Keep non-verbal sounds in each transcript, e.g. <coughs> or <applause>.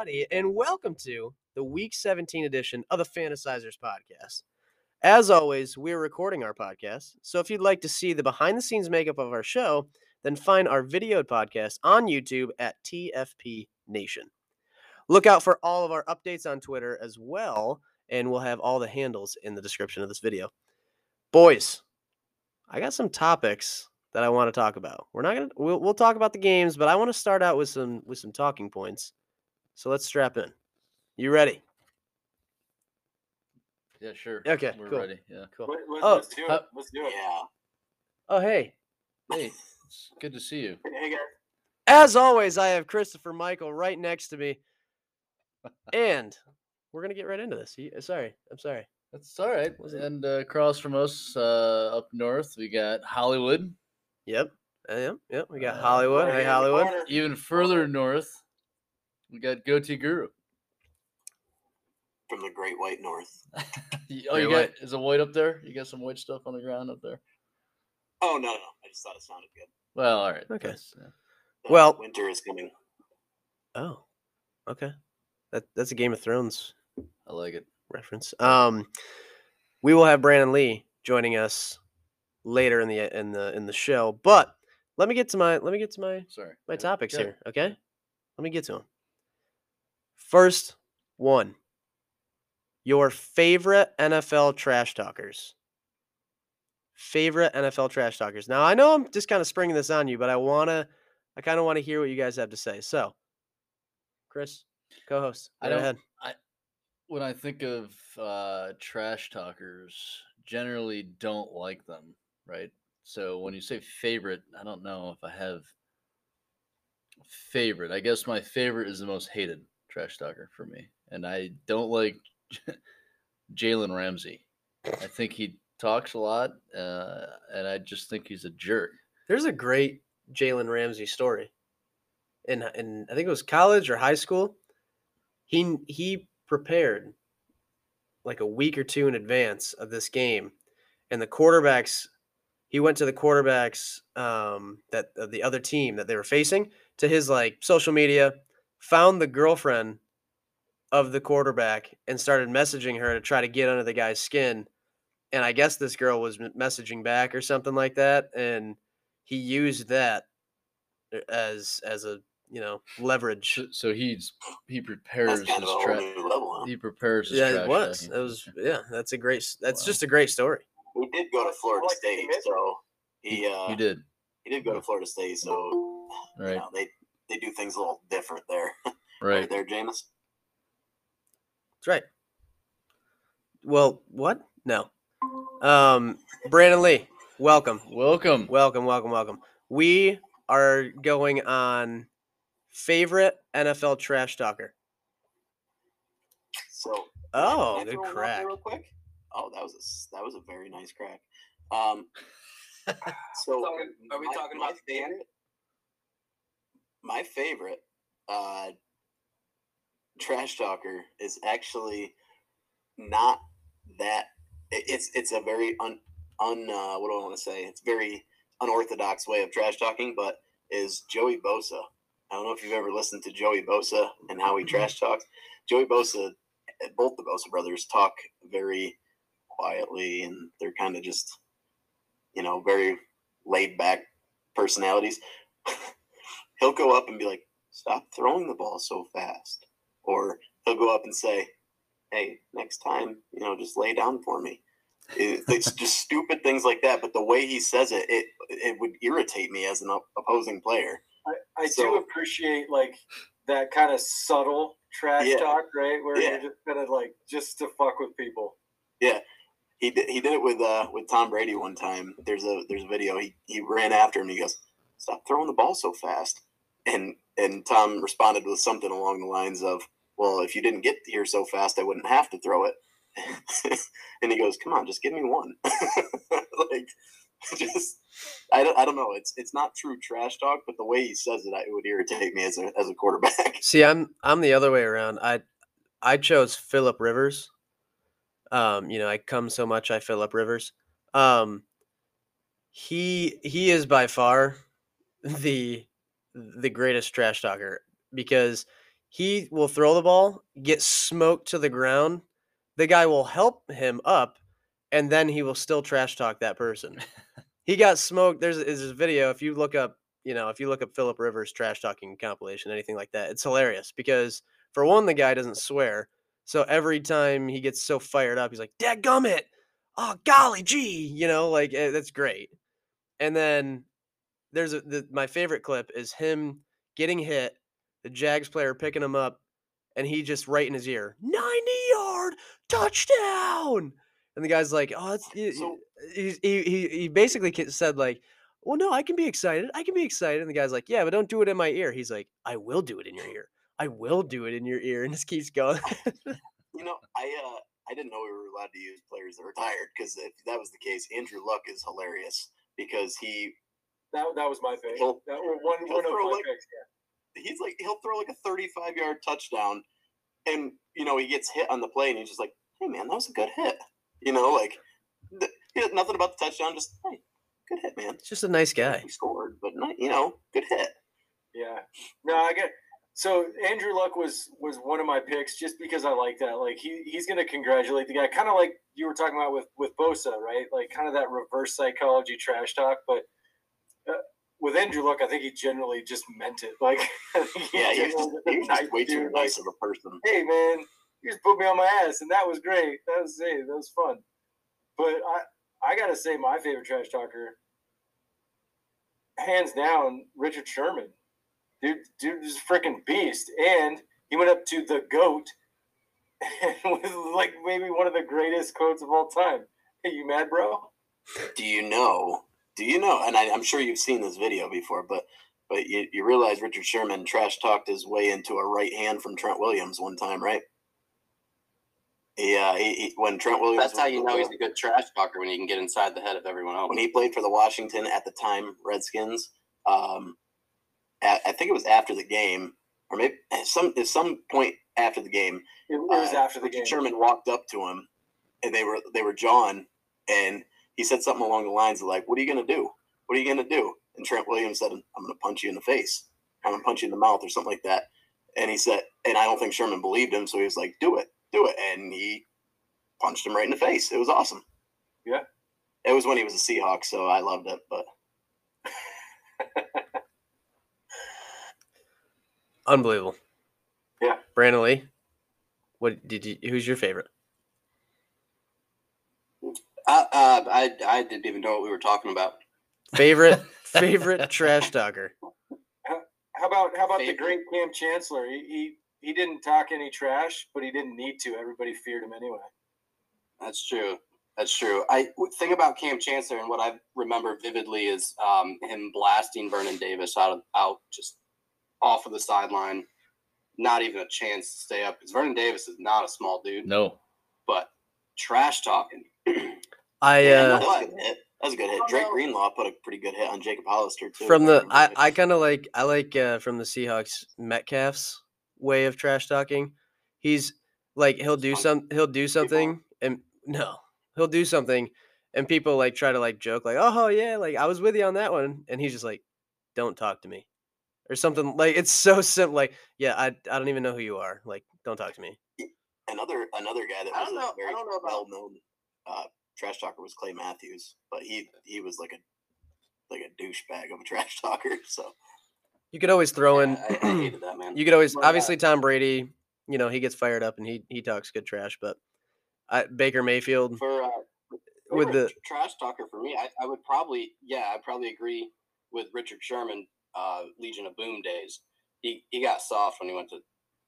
everybody, and welcome to the Week 17 edition of the Fantasizers podcast. As always, we're recording our podcast, so if you'd like to see the behind the scenes makeup of our show, then find our videoed podcast on YouTube at TFP Nation. Look out for all of our updates on Twitter as well, and we'll have all the handles in the description of this video. Boys, I got some topics that I want to talk about. We're not gonna we'll, we'll talk about the games, but I want to start out with some with some talking points. So let's strap in. You ready? Yeah, sure. Okay, We're cool. ready. Yeah. Cool. Let, let, Oh, let's do it. uh, let's do it. Yeah. Oh hey. Hey, it's good to see you. Hey guys. As always, I have Christopher Michael right next to me. <laughs> And we're gonna get right into this. He- Sorry, I'm sorry. That's all right. And uh, across from us, uh, up north, we got Hollywood. Yep. Yep. Yep. We got Uh, Hollywood. right Hey Hollywood. Even further north, we got Goatee Guru. From the Great White North. <laughs> Y- oh, Great you got white. is it white up there? You got some white stuff on the ground up there. Oh no, no, no. I just thought it sounded good. Well, all right. Okay. yeah. The Well- winter is coming. Oh. Okay. That that's a Game of Thrones I like it. reference. Um, we will have Brandon Lee joining us later in the in the in the show. But let me get to my let me get to my Sorry. my Yeah, topics good. here. Okay, let me get to them. First one, your favorite NFL trash talkers. Favorite NFL trash talkers. Now I know I'm just kind of springing this on you, but I wanna, I kind of want to hear what you guys have to say. So, Chris, co-host, I go don't- ahead. When I think of uh, trash talkers, generally don't like them, right? So when you say favorite, I don't know if I have favorite. I guess my favorite is the most hated trash talker for me, and I don't like <laughs> Jalen Ramsey. I think he talks a lot, uh, and I just think he's a jerk. There's a great Jalen Ramsey story. In in I think it was college or high school. He he prepared like a week or two in advance of this game, and the quarterbacks. He went to the quarterbacks um, that of the other team that they were facing to his like social media, found the girlfriend of the quarterback and started messaging her to try to get under the guy's skin. And I guess this girl was messaging back or something like that, and he used that uh, as as a you know leverage. So, so he's he prepares That's kind his of a whole new level. Huh? He prepares his Yeah, it was. talking. It was. Yeah, that's a great. That's Wow. just a great story. He did go to Florida State, so he uh, You did he did go to Florida State, so you right, know, they they do things a little different there. <laughs> right. there, Jameis. That's right. Well, what? No. Um, Brandon Lee, welcome, Welcome. welcome, welcome, welcome. We are going on favorite NFL trash talker. So Oh, good throw one out there crack. Real quick. Oh, that was a s- that was a very nice crack. Um, <laughs> so Talking- are we my- talking my about the favorite? My favorite uh, trash talker is actually not that. It's it's a very un un uh, what do I want to say? It's very unorthodox way of trash talking, but is Joey Bosa. I don't know if you've ever listened to Joey Bosa and how he trash talks. Joey Bosa, both the Bosa brothers talk very quietly, and they're kind of just, you know, very laid back personalities. <laughs> he'll go up and be like, "Stop throwing the ball so fast," or he'll go up and say, "Hey, next time, you know, just lay down for me." It- it's <laughs> just stupid things like that. But the way he says it, it it would irritate me as an opposing player. I, I do appreciate like that kind of subtle trash Yeah. talk, right? Where Yeah. you're just gonna like just to fuck with people. Yeah, he did, he did it with uh with Tom Brady one time. There's a there's a video. He he ran after him. He goes, "Stop throwing the ball so fast." And and Tom responded with something along the lines of, "Well, if you didn't get here so fast, I wouldn't have to throw it." <laughs> and he goes, "Come on, just give me one." <laughs> like just I don't I don't know. It's it's not true trash talk, but the way he says it, it would irritate me as a as a quarterback. <laughs> See, I'm I'm the other way around. I I chose Philip Rivers. Um, you know, I come so much I Philip rivers. Um, he he is by far the the greatest trash talker because he will throw the ball, get smoked to the ground. The guy will help him up, and then he will still trash talk that person. <laughs> he got smoked. There's is this video. If you look up, you know, if you look up Philip Rivers trash talking compilation, anything like that, it's hilarious because for one, the guy doesn't swear. So every time he gets so fired up, he's like, "Dad gummit! Oh golly gee!" You know, like eh, that's great. And then there's a the, my favorite clip is him getting hit, the Jags player picking him up, and he just right in his ear, 90 yard touchdown. And the guy's like, "Oh, it's So- he, he he he basically said like, well, no, I can be excited. I can be excited." And the guy's like, "Yeah, but don't do it in my ear." He's like, "I will do it in your ear. I will do it in your ear." And just keeps going. <laughs> You know, I uh, I didn't know we were allowed to use players that were retired because if that was the case, Andrew Luck is hilarious because he That, that was my pick. He'll- That was one, one of my like- picks. Yeah. he's like he'll throw like a 35 yard touchdown and you know he gets hit on the play and he's just like hey man that was a good hit you know like th- nothing about the touchdown just hey good hit man It's just a nice guy. he scored but not you know good hit Yeah. No, I get. So Andrew Luck was was one of my picks just because I like that. Like he he's gonna congratulate the guy, kind of like you were talking about with with Bosa, right? Like kind of that reverse psychology trash talk. But with Andrew Luck, I think he generally just meant it. Like <laughs> yeah he was he was just way too nice like, of a person hey man, you just put me on my ass, and that was great. That was hey, that was fun. But I I gotta say, my favorite trash talker, hands down, Richard Sherman. Dude, dude is a freaking beast, and he went up to the goat <laughs> with like maybe one of the greatest quotes of all time. Hey, you mad, bro? do you know do you know and I, i'm sure you've seen this video before but but you, you realize richard sherman trash talked his way into a right hand from trent williams one time right yeah he, he, when trent williams That's how you know he's a good trash talker when he can get inside the head of everyone else. when he played for the Washington at the time Redskins. Um, at, I think it was after the game, or maybe at some at some point after the game. It, it was uh, after the Richard game. Sherman walked up to him, and they were they were jawing, and he said something along the lines of like, "What are you gonna do? What are you gonna do?" And Trent Williams said, "I'm gonna punch you in the face. I'm gonna punch you in the mouth, or something like that." And he said, and I don't think Sherman believed him, so he was like, "Do it, do it," and he punched him right in the face. It was awesome. Yeah. It was when he was a Seahawk, so I loved it. But Unbelievable. Yeah. Brandon Lee, what did you? Who's your favorite? I, uh, I I didn't even know what we were talking about. Favorite <laughs> favorite trash talker. How about how about the great Kam Chancellor? He, he he didn't talk any trash, but he didn't need to. Everybody feared him anyway. That's true. That's true. I thing about Kam Chancellor and what I remember vividly is um, him blasting Vernon Davis out of out just off of the sideline. Not even a chance to stay up because Vernon Davis is not a small dude, No. but trash talking. I yeah, uh that was a good hit. That was a good hit. Drake Greenlaw put a pretty good hit on Jacob Hollister too. from the I. I kind of like I like uh, from the Seahawks Metcalf's way of trash talking. He's like he'll do some he'll do something and no he'll do something and people like try to like joke like oh yeah like I was with you on that one and he's just like don't talk to me or something like it's so simple like yeah I I don't even know who you are like don't talk to me another another guy that I was don't know- a I very don't know about- well known uh, trash talker was Clay Matthews, but he he was like a like a douchebag of a <laughs> trash talker. So you could always throw in Yeah, I, I hated that man. <clears throat> You could always Well, yeah. obviously Tom Brady, you know, he gets fired up and he he talks good trash, but I, Baker Mayfield for uh, with the trash talker for me, I, I would probably yeah, I'd probably agree with Richard Sherman, uh, Legion of Boom days. He he got soft when he went to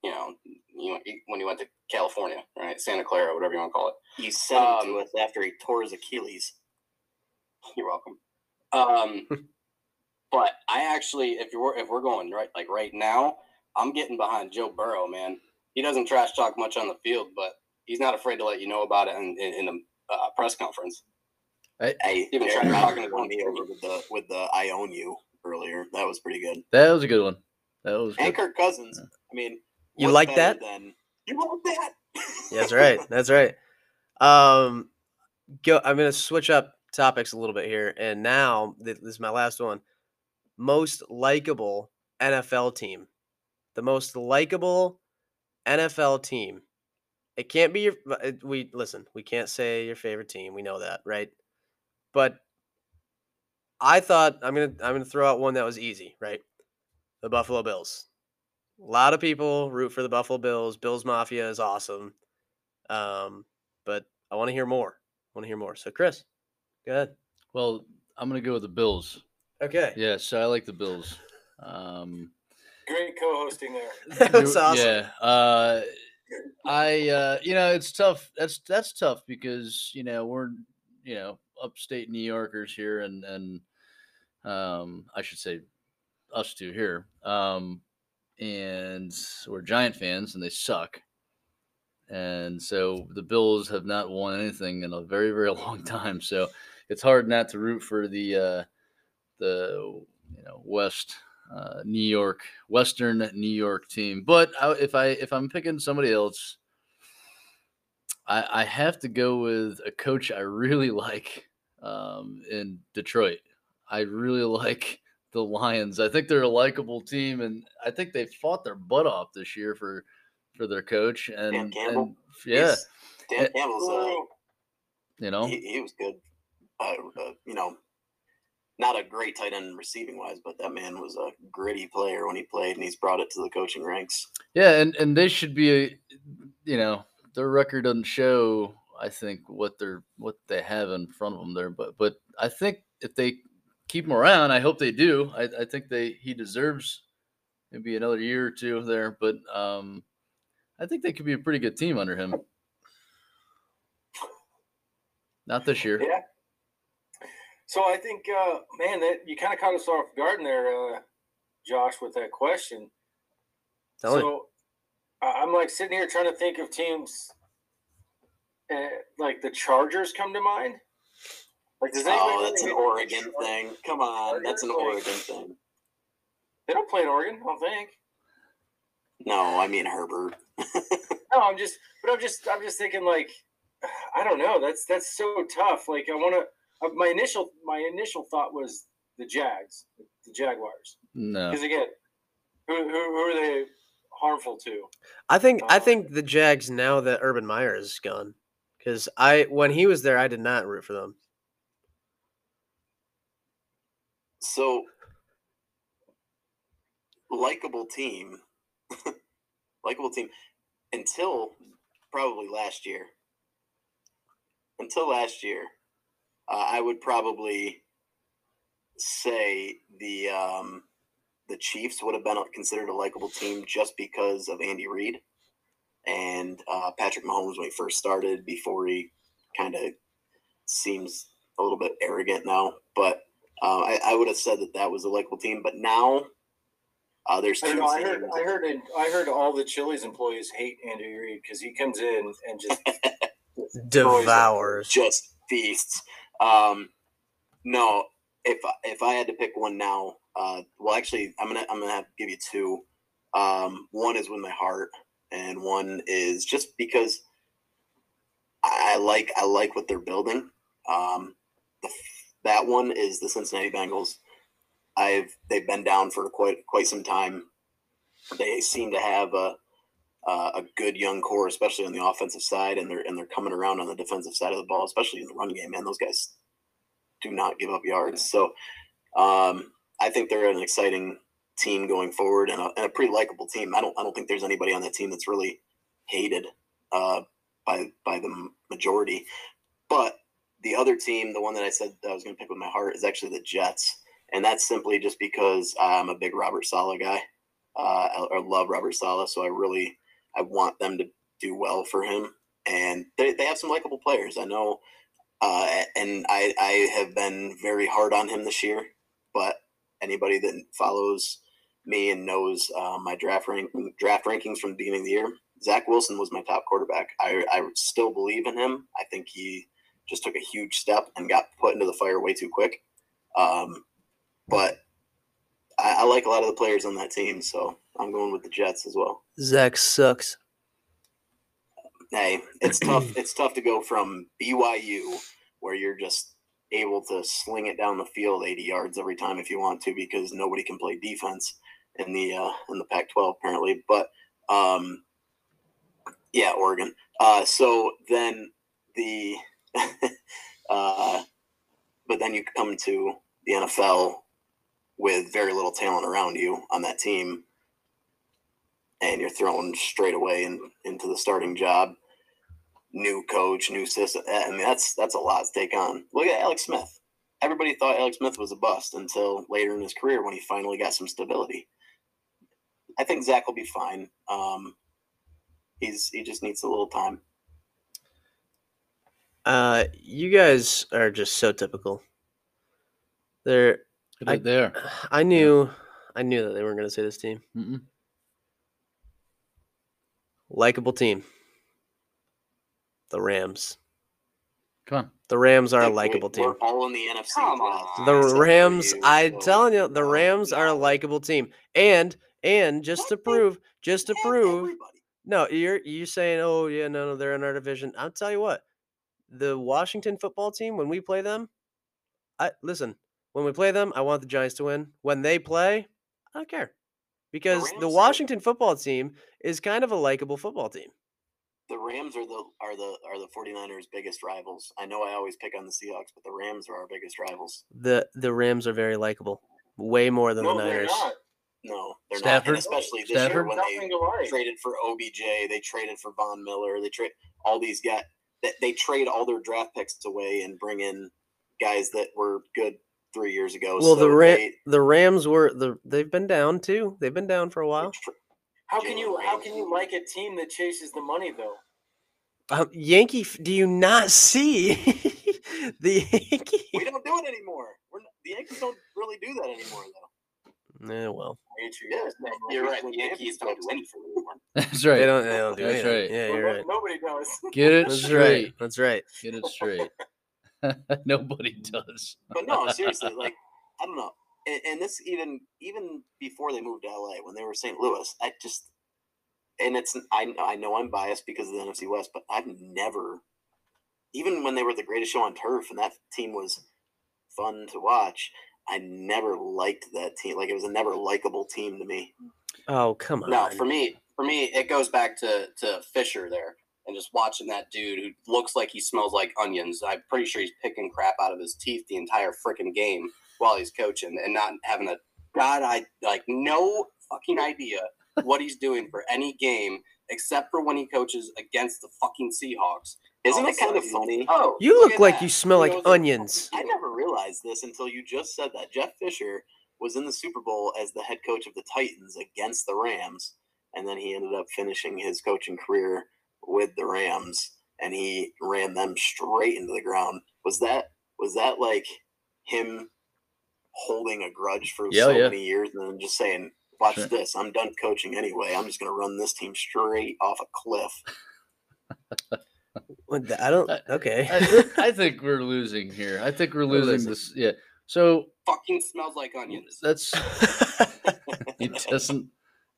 you know you went, when he went to California, right? Santa Clara, whatever you want to call it. he sent him to Um, us after he tore his Achilles. <laughs> You're welcome. Um, <laughs> but I actually, if you're if we're going right like right now, I'm getting behind Joe Burrow, man. He doesn't trash talk much on the field, but he's not afraid to let you know about it in in, in a uh, press conference. I Even Aaron tried talking to me over with the with the I own you earlier. That was pretty good. That was a good one. That was And good. Kirk Cousins. I mean, You what's like that? Than, you like that? That's right. That's right. Um, go. I'm gonna switch up topics a little bit here, and now this is my last one. Most likable NFL team. the most likable NFL team. It can't be your uh, we listen, we can't say your favorite team. We know that, right? But I thought I'm going to I'm going to throw out one that was easy, right? The Buffalo Bills. A lot of people root for the Buffalo Bills. Bills Mafia is awesome. Um, but I want to hear more. I want to hear more. So Chris, go ahead. Well, I'm gonna go with the Bills. Okay. Yeah, so I like the Bills. Um, Great co-hosting there. <laughs> That's awesome. Yeah. Uh, I uh, you know it's tough. That's that's tough because you know we're you know upstate New Yorkers here, and and um, I should say us two here. Um, and we're Giant fans, and they suck. And so the Bills have not won anything in a very very <laughs> long time. So it's hard not to root for the uh, the you know West uh, New York Western New York team. But I, if I if I'm picking somebody else, I, I have to go with a coach I really <laughs> like um, in Detroit. I really <laughs> like the Lions. I think they're a likable team, and I think they fought their butt off this year for for their coach. And, Campbell? and yeah, He's- Dan Eh, Campbell's uh, you know, he, he was good. Uh, uh, you know, not a great tight end receiving wise, but that man was a gritty player when he played, and he's brought it to the coaching ranks. Yeah, and and they should be a, you know, their record doesn't show. I think what they're what they have in front of them there, but but I think if they keep him around, I hope they do. I, I think they he deserves maybe another year or two there, but um, I think they could be a pretty good team under him. Not this year. Yeah. So I think, uh, man, that you kind of caught us off guard in there, uh, Josh, with that question. Tell so I- I'm like sitting here trying to think of teams, uh, like the Chargers come to mind. Like, does Oh, that's an Oregon Chargers? thing. Come on, that's an Chargers, Oregon like- thing. They don't play in Oregon, I don't think. No, I mean Herbert. <laughs> No, I'm just, but I'm just, I'm just thinking like, I don't know. That's that's so tough. Like, I want to. My initial, my initial thought was the Jags, the Jaguars, No. because again, who, who, who are they harmful to? I think I Uh, think the Jags now that Urban Meyer is gone, because I when he was there I did not root for them. So, likable team, <laughs> likable team until probably last year. Until last year, uh, I would probably say the um, the Chiefs would have been considered a likable team just because of Andy Reid and uh, Patrick Mahomes when he first started. Before he kind of seems a little bit arrogant now, but uh, I, I would have said that that was a likable team, but now uh, there's I two don't know. I heard. I heard, in, I heard all the Chili's employees hate Andy Reid because he comes in and just <laughs> Devours. just feasts. Um, no, if if I had to pick one now, uh, well, actually, I'm gonna I'm gonna have to give you two. Um, one is with my heart, and one is just because I like I like what they're building. Um, the, that one is the Cincinnati Bengals. I've they've been down for quite quite some time. They seem to have a a good young core, especially on the offensive side, and they're and they're coming around on the defensive side of the ball, especially in the run game. Man, those guys do not give up yards. So um, I think they're an exciting team going forward and a, and a pretty likable team. I don't I don't think there's anybody on that team that's really hated uh, by by the majority. But the other team, the one that I said that I was going to pick with my heart, is actually the Jets, and that's simply just because I'm a big Robert Saleh guy. Uh, I, I love Robert Saleh, so I really I want them to do well for him. And they, they have some likable players. I know, uh, and I, I have been very hard on him this year. But anybody that follows me and knows uh, my draft rank draft rankings from the beginning of the year, Zach Wilson was my top quarterback. I, I still believe in him. I think he just took a huge step and got put into the fire way too quick. Um, but I, I like a lot of the players on that team, so I'm going with the Jets as well. Zach sucks. Hey, it's tough. <clears throat> It's tough to go from BYU, where you're just able to sling it down the field 80 yards every time if you want to, because nobody can play defense, in the uh, in the Pac-12 apparently. But um, yeah, Oregon. Uh, so then the <laughs> uh, but then you come to the NFL with very little talent around you on that team, and you're thrown straight away in, into the starting job. New coach, new system. I mean, that's that's a lot to take on. Look at Alex Smith. Everybody thought Alex Smith was a bust until later in his career when he finally got some stability. I think Zach will be fine. Um, he's he just needs a little time. Uh, you guys are just so typical. They're. I- Right there. I knew. I knew that they weren't going to say this team. Mm-mm. Likable team. The Rams. Come on. The Rams are a Like, we- likable team. We're all in the NFC. Come on. The Rams, I'm telling you, the Rams are a likable team. And and just to prove, just to prove, no, you're you saying, oh yeah, no, no, they're in our division. I'll tell you what, the Washington football team, when we play them, I listen, when we play them, I want the Giants to win. When they play, I don't care. Because the Rams are- Washington football team is kind of a likable football team. the Rams are the are the are the 49ers biggest rivals. I know I always pick on the Seahawks, but the Rams are our biggest rivals. The the Rams are very likable. Way more than No, the they're Niners. not. No, they're not. And especially this Stafford? year when they Nothing alike. traded for OBJ, they traded for Von Miller, they trade all these guys. They, they trade all their draft picks away and bring in guys that were good three years ago. Well, the So Ra- they- the Rams were the they've been down too. They've been down for a while. How can you how can you like a team that chases the money though? Um, Yankee, do you not see <laughs> the Yankee? we don't do it anymore. We're not, the Yankees don't really do that anymore, though. Eh, well, Yeah, You're right. The Yankees don't do anything anymore. <laughs> That's right. they don't. They don't do That's anything. right. Yeah, you're right. Nobody does. <laughs> Get it That's straight. right. That's right. Get it straight. <laughs> Nobody does. But no, seriously, like I don't know. And, and this even even before they moved to LA, when they were St. Louis, I just and it's I I know I'm biased because of the NFC West, but I've never, even when they were the greatest show on turf and that team was fun to watch, I never liked that team. Like it was a never likable team to me. Oh come on. No, for me, for me, it goes back to to Fisher there, and just watching that dude who looks like he smells like onions. I'm pretty sure he's picking crap out of his teeth the entire freaking game while he's coaching, and not having a god, I like no fucking idea what he's doing for any game except for when he coaches against the fucking Seahawks. Isn't All it kind of funny? Oh, you look look like that. you smell like knows a onions. I never realized this until you just said that. Jeff Fisher was in the Super Bowl as the head coach of the Titans against the Rams, and then he ended up finishing his coaching career with the Rams, and he ran them straight into the ground. Was that was that like him holding a grudge for Yeah, so yeah. many years and then just saying, "Watch Sure. this, I'm done coaching anyway. I'm just going to run this team straight off a cliff." <laughs> What the- I don't. Okay. I, <laughs> I think we're losing here. I think we're We're losing losing. this. Yeah. So fucking smells like onions. that's <laughs> he doesn't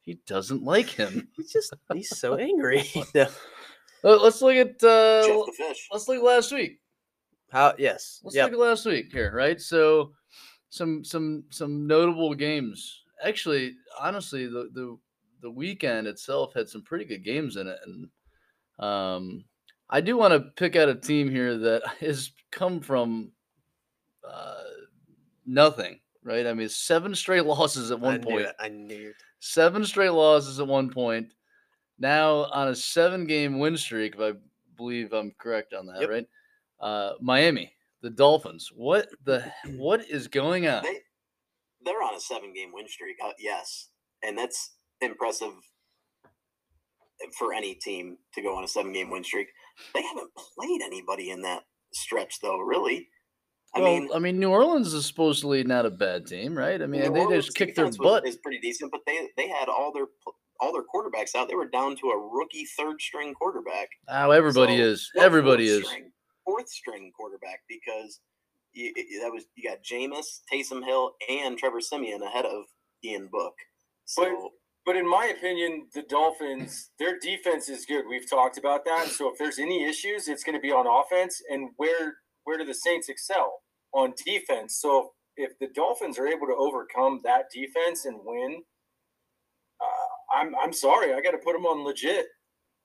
he doesn't like him. <laughs> he's just he's so angry. No. Uh, let's look at uh, Fish. let's look at last week. How? Yes. Let's Yep. look at last week here, right? So some some some notable games. Actually, honestly, the the the weekend itself had some pretty good games in it, and um, I do want to pick out a team here that <laughs> has come from uh, nothing, right? I mean, seven straight <laughs> losses at I one knew point. it. I knew. it. Seven straight losses at one point. Now on a seven-game win streak, if I believe I'm correct on that, Yep. right? Uh, Miami, the Dolphins. What the <clears throat> what is going on? They they're on a seven game win streak. Uh, yes, and that's impressive for any team to go on a seven game win streak. They haven't played anybody in that stretch though. Really, I well, mean, I mean, New Orleans is supposedly not a bad team, right? I mean, New they Orleans just kicked their defense was- butt. Is pretty decent, but they they had all their all their quarterbacks out. They were down to a rookie third string quarterback. How everybody So, is. Everybody fourth is. String, fourth string quarterback because you, it- that was you got Jameis, Taysom Hill, and Trevor Siemian ahead of Ian Book. So But in my opinion, the Dolphins, their defense is good. We've talked about that. So if there's any issues, it's going to be on offense. And where where do the Saints excel on defense? So if the Dolphins are able to overcome that defense and win, uh, I'm I'm sorry, I got to put them on legit,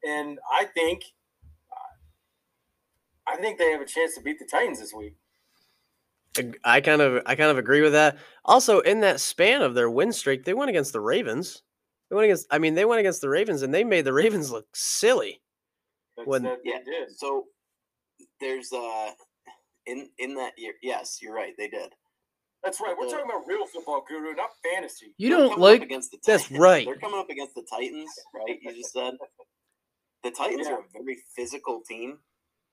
and I think I think they have a chance to beat the Titans this week. I kind of I kind of agree with that. Also, in that span of their win streak, they went against the Ravens. They went against I mean, they went against the Ravens and they made the Ravens look silly. That's, When- that they Yeah. did. So there's uh in in that year. Yes, you're right. They did. That's right. We're the- talking about real football, Guru, not fantasy. You They're don't like against the That's right. They're coming up against the Titans, right? You just said <laughs> the Titans Yeah. are a very physical team.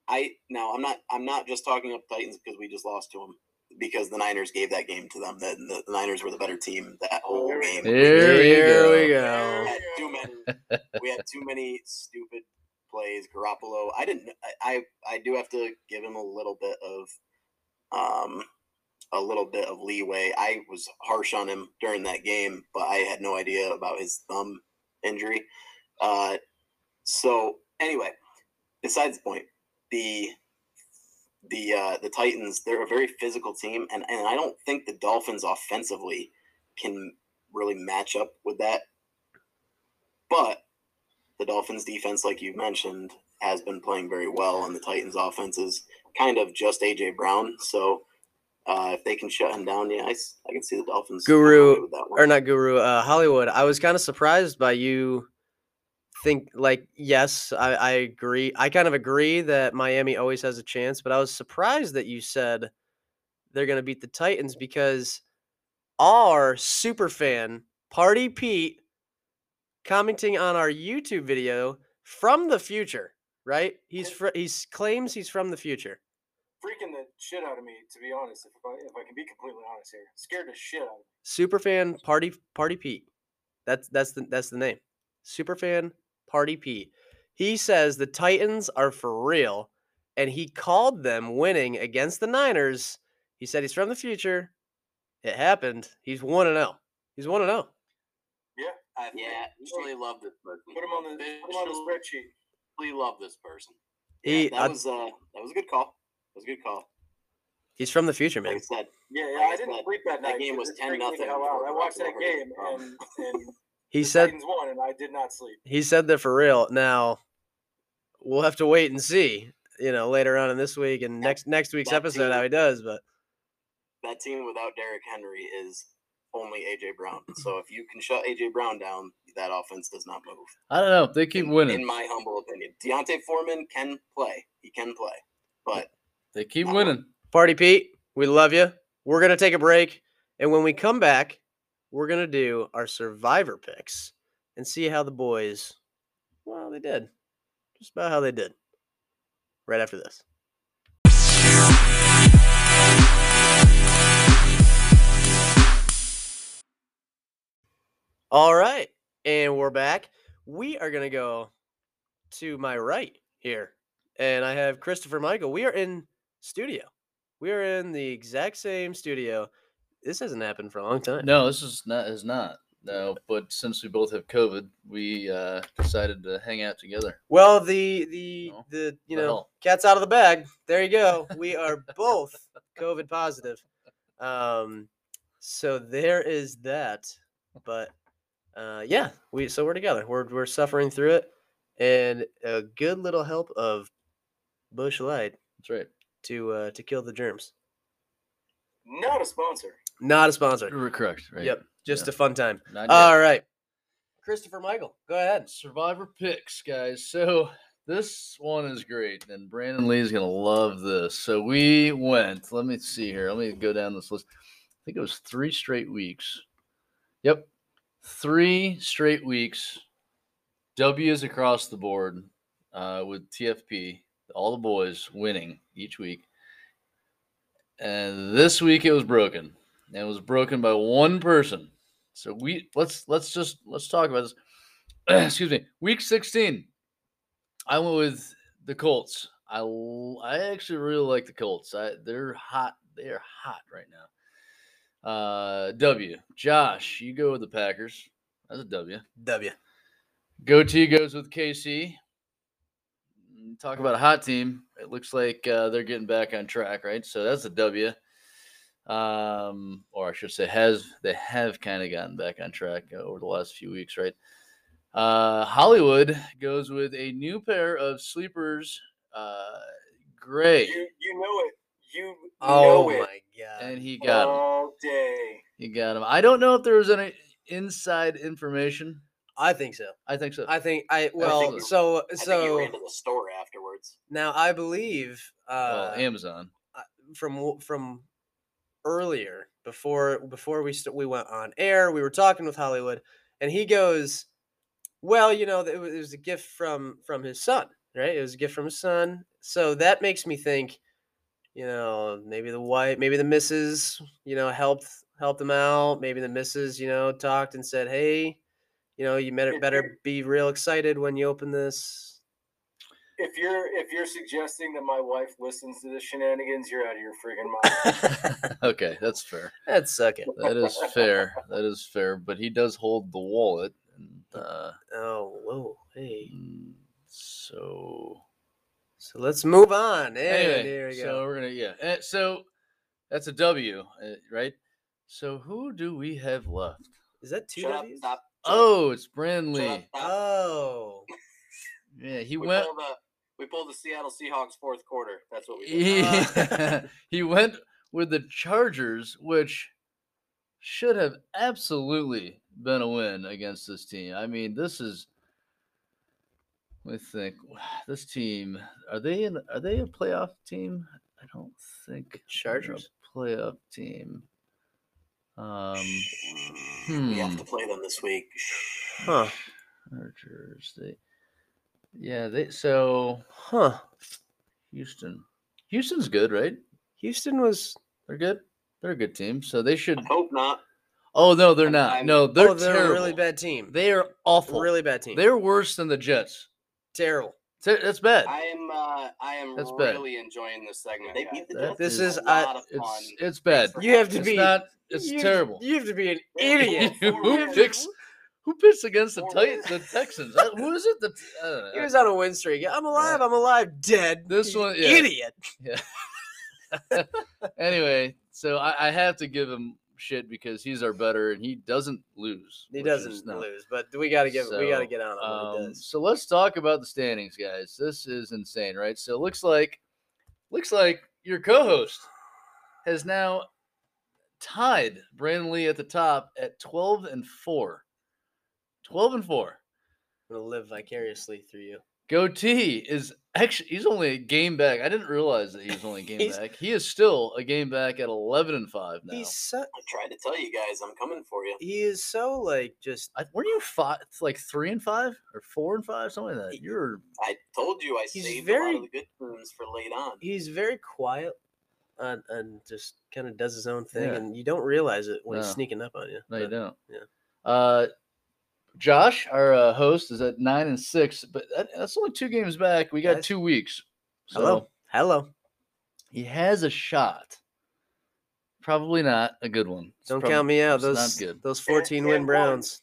I now I'm not I'm not just talking up Titans because we just lost to them because the Niners gave that game to them. The, the, the Niners were the better team that whole There we game. There we go. we We go. had too many. <laughs> We had too many stupid plays. Garoppolo. I didn't. I I I do have to give him a little bit of um a little bit of leeway. I was harsh on him during that game, but I had no idea about his thumb injury. Uh, so anyway, besides the point, the the uh, the Titans they're a very physical team, and and I don't think the Dolphins offensively can really match up with that. But the Dolphins defense, like you mentioned, has been playing very well, and the Titans offense is kind of just AJ Brown. So uh, if they can shut him down, yeah, I can see the Dolphins. Guru, with that one. or not Guru, uh, Hollywood. I was kind of surprised by you. Think like yes, I, I agree. I kind of agree that Miami always has a chance, but I was surprised that you said they're going to beat the Titans because our super fan Party Pete commenting on our YouTube video from the future, right? He's fr- he's claims he's from the future. Freaking the shit out of me, to be honest. If I if I can be completely honest here, scared the shit out of me. Superfan Party Party Pete. That's that's the that's the name. Superfan Party Pete. He says the Titans are for real, and he called them winning against the Niners. He said he's from the future. It happened. He's one and zero. He's one and oh. zero. I Yeah. officially love this person. Put him on the put him on the spreadsheet. Officially love this person. Yeah, He that I- was uh, that was a good call. That was a good call. he's from the future, Like I man. said, Yeah, yeah. Like I I didn't said, sleep that that game was it freaked me 10-0 the hell I watched that game and, and He the said Titans won, and I did not sleep. he said they're for real. Now we'll have to wait and see. You know, later on in this week and That- next next week's that episode how team- he does. But that team without Derrick Henry is only AJ Brown. So if you can shut AJ Brown down, that offense does not move. I don't know. They keep in, winning. In my humble opinion, D'Onta Foreman can play. He can play, but They keep Not winning. Party Pete, we love you. We're going to take a break. And when we come back, we're going to do our survivor picks and see how the boys, well, they did. Just about how they did. Right after this. All right. And we're back. We are going to go to my right here. And I have Christopher Michael. We are in studio. We are in the exact same studio. This hasn't happened for a long time. No, this is not is not. No, but since we both have COVID, we uh, decided to hang out together. Well, the the No. the you know hell? cat's out of the bag. There you go. <laughs> We are both COVID positive. Um, so there is that. But uh, yeah, we so we're together. We're we're suffering through it, and a good little help of Busch Light That's right. to uh, to kill the germs. Not a sponsor. Not a sponsor. Correct. Right. Yep, just Yeah. a fun time. All right, Christopher Michael, go ahead. Survivor picks, guys. So this one is great, and Brandon Lee is gonna love this. So we went. Let me see here. Let me go down this list. I think it was three straight weeks. Yep, three straight weeks. W's across the board uh, with TFP. All the boys winning each week. And this week it was broken. And it was broken by one person. So we let's let's just let's talk about this. <clears throat> excuse me, week 16. I went with the Colts. I I actually really like the Colts. I, they're hot. They are hot right now. Uh, W. Josh, you go with the Packers. That's a W. W. Goatee goes with KC. Talk about a hot team. It looks like uh, they're getting back on track, right? So that's a W. Um, or I should say, has they have kind of gotten back on track uh, over the last few weeks, right? Uh, Hollywood goes with a new pair of sleepers, uh, gray, You you know it. You Oh know it Oh my god. and he got 'em. all day. He got him. I don't know if there was any inside information. I think so. I think so. I think I think well you- so I think you so ran to the store afterwards. now I believe well, uh Amazon. from w- from earlier before before we st- we went on air we were talking with Hollywood and he goes well you know it was, it was a gift from from his son right? It was a gift from his son. So that makes me think you know maybe the wife maybe the missus you know helped helped him out. Maybe the missus you know talked and said hey you know you better <laughs> better be real excited when you open this If you're if you're suggesting that my wife listens to the shenanigans, you're out of your freaking mind. <laughs> okay, that's fair. that's second. That is fair. That is fair. But he does hold the wallet, and uh, oh whoa hey mm, so So let's move on. And anyway, here we so go. we're gonna yeah. eh, So that's a W, uh, right? So who do we have left? Is that two Shut up, W's? stop. Oh, it's shut up, Brandley. stop. Oh, Yeah, he we went. pulled the we pulled the Seattle Seahawks fourth quarter. That's what we did. He, Uh. <laughs> <laughs> he went with the Chargers, which should have absolutely been a win against this team. I mean, this is. Let me think. <sighs> This team are they in? Are they a playoff team? I don't think they're a Chargers? playoff team. Um, We have Hmm. to play them this week. huh, Chargers. They, yeah, they. So huh. Houston, Houston's good, right? Houston was. They're good. They're a good team, so they should. I hope not. Oh no, they're not. I'm- no, they're, oh, they're terrible. a really bad team. They are awful. really bad team. They're worse than the Jets. terrible. Te- That's bad. I am uh, I am That's bad. really enjoying this segment. They guys. beat the That Jets. This is- is a I- lot of fun. It's it's bad. You have to It's be. not. It's you- terrible. You have to be an idiot. <laughs> who Four picks? wins. Who picks against the Titans? The Texans? Uh, Who is it? The I. He was on a win streak. I'm alive. I'm alive. Dead. This one- yeah. idiot. <laughs> anyway, so I, I have to give him shit because he's our better and he doesn't lose. He doesn't love, but we got to give. we got to get on him Um, so let's talk about the standings, guys. This is insane, right? So it looks like looks like your co-host has now tied Brandon Lee at the top at 12 and 4. 12 and 4. I'm gonna live vicariously through you. Goatee is actually he's only a game back. I didn't realize that he was only a <laughs> game back. He is still a game back at 11 and 5 now. He's so. I tried to tell you guys, I'm coming for you. He is so like just. I, weren't you five, like 3 and 5 or 4 and 5 something like that? You're I told you I He's saved a very- lot of the good teams for late on. He's very quiet. And, and just kind of does his own thing, Yeah. and you don't realize it when he's sneaking up on you. No, you don't. yeah. Uh, Josh, our uh, host, is at nine and six, but that, that's only two games back. We got Guys. two weeks. So Hello, hello. he has a shot. Probably not a good one. It's Don't prob- count me out. it's not Those good. those 14 and win one. Browns.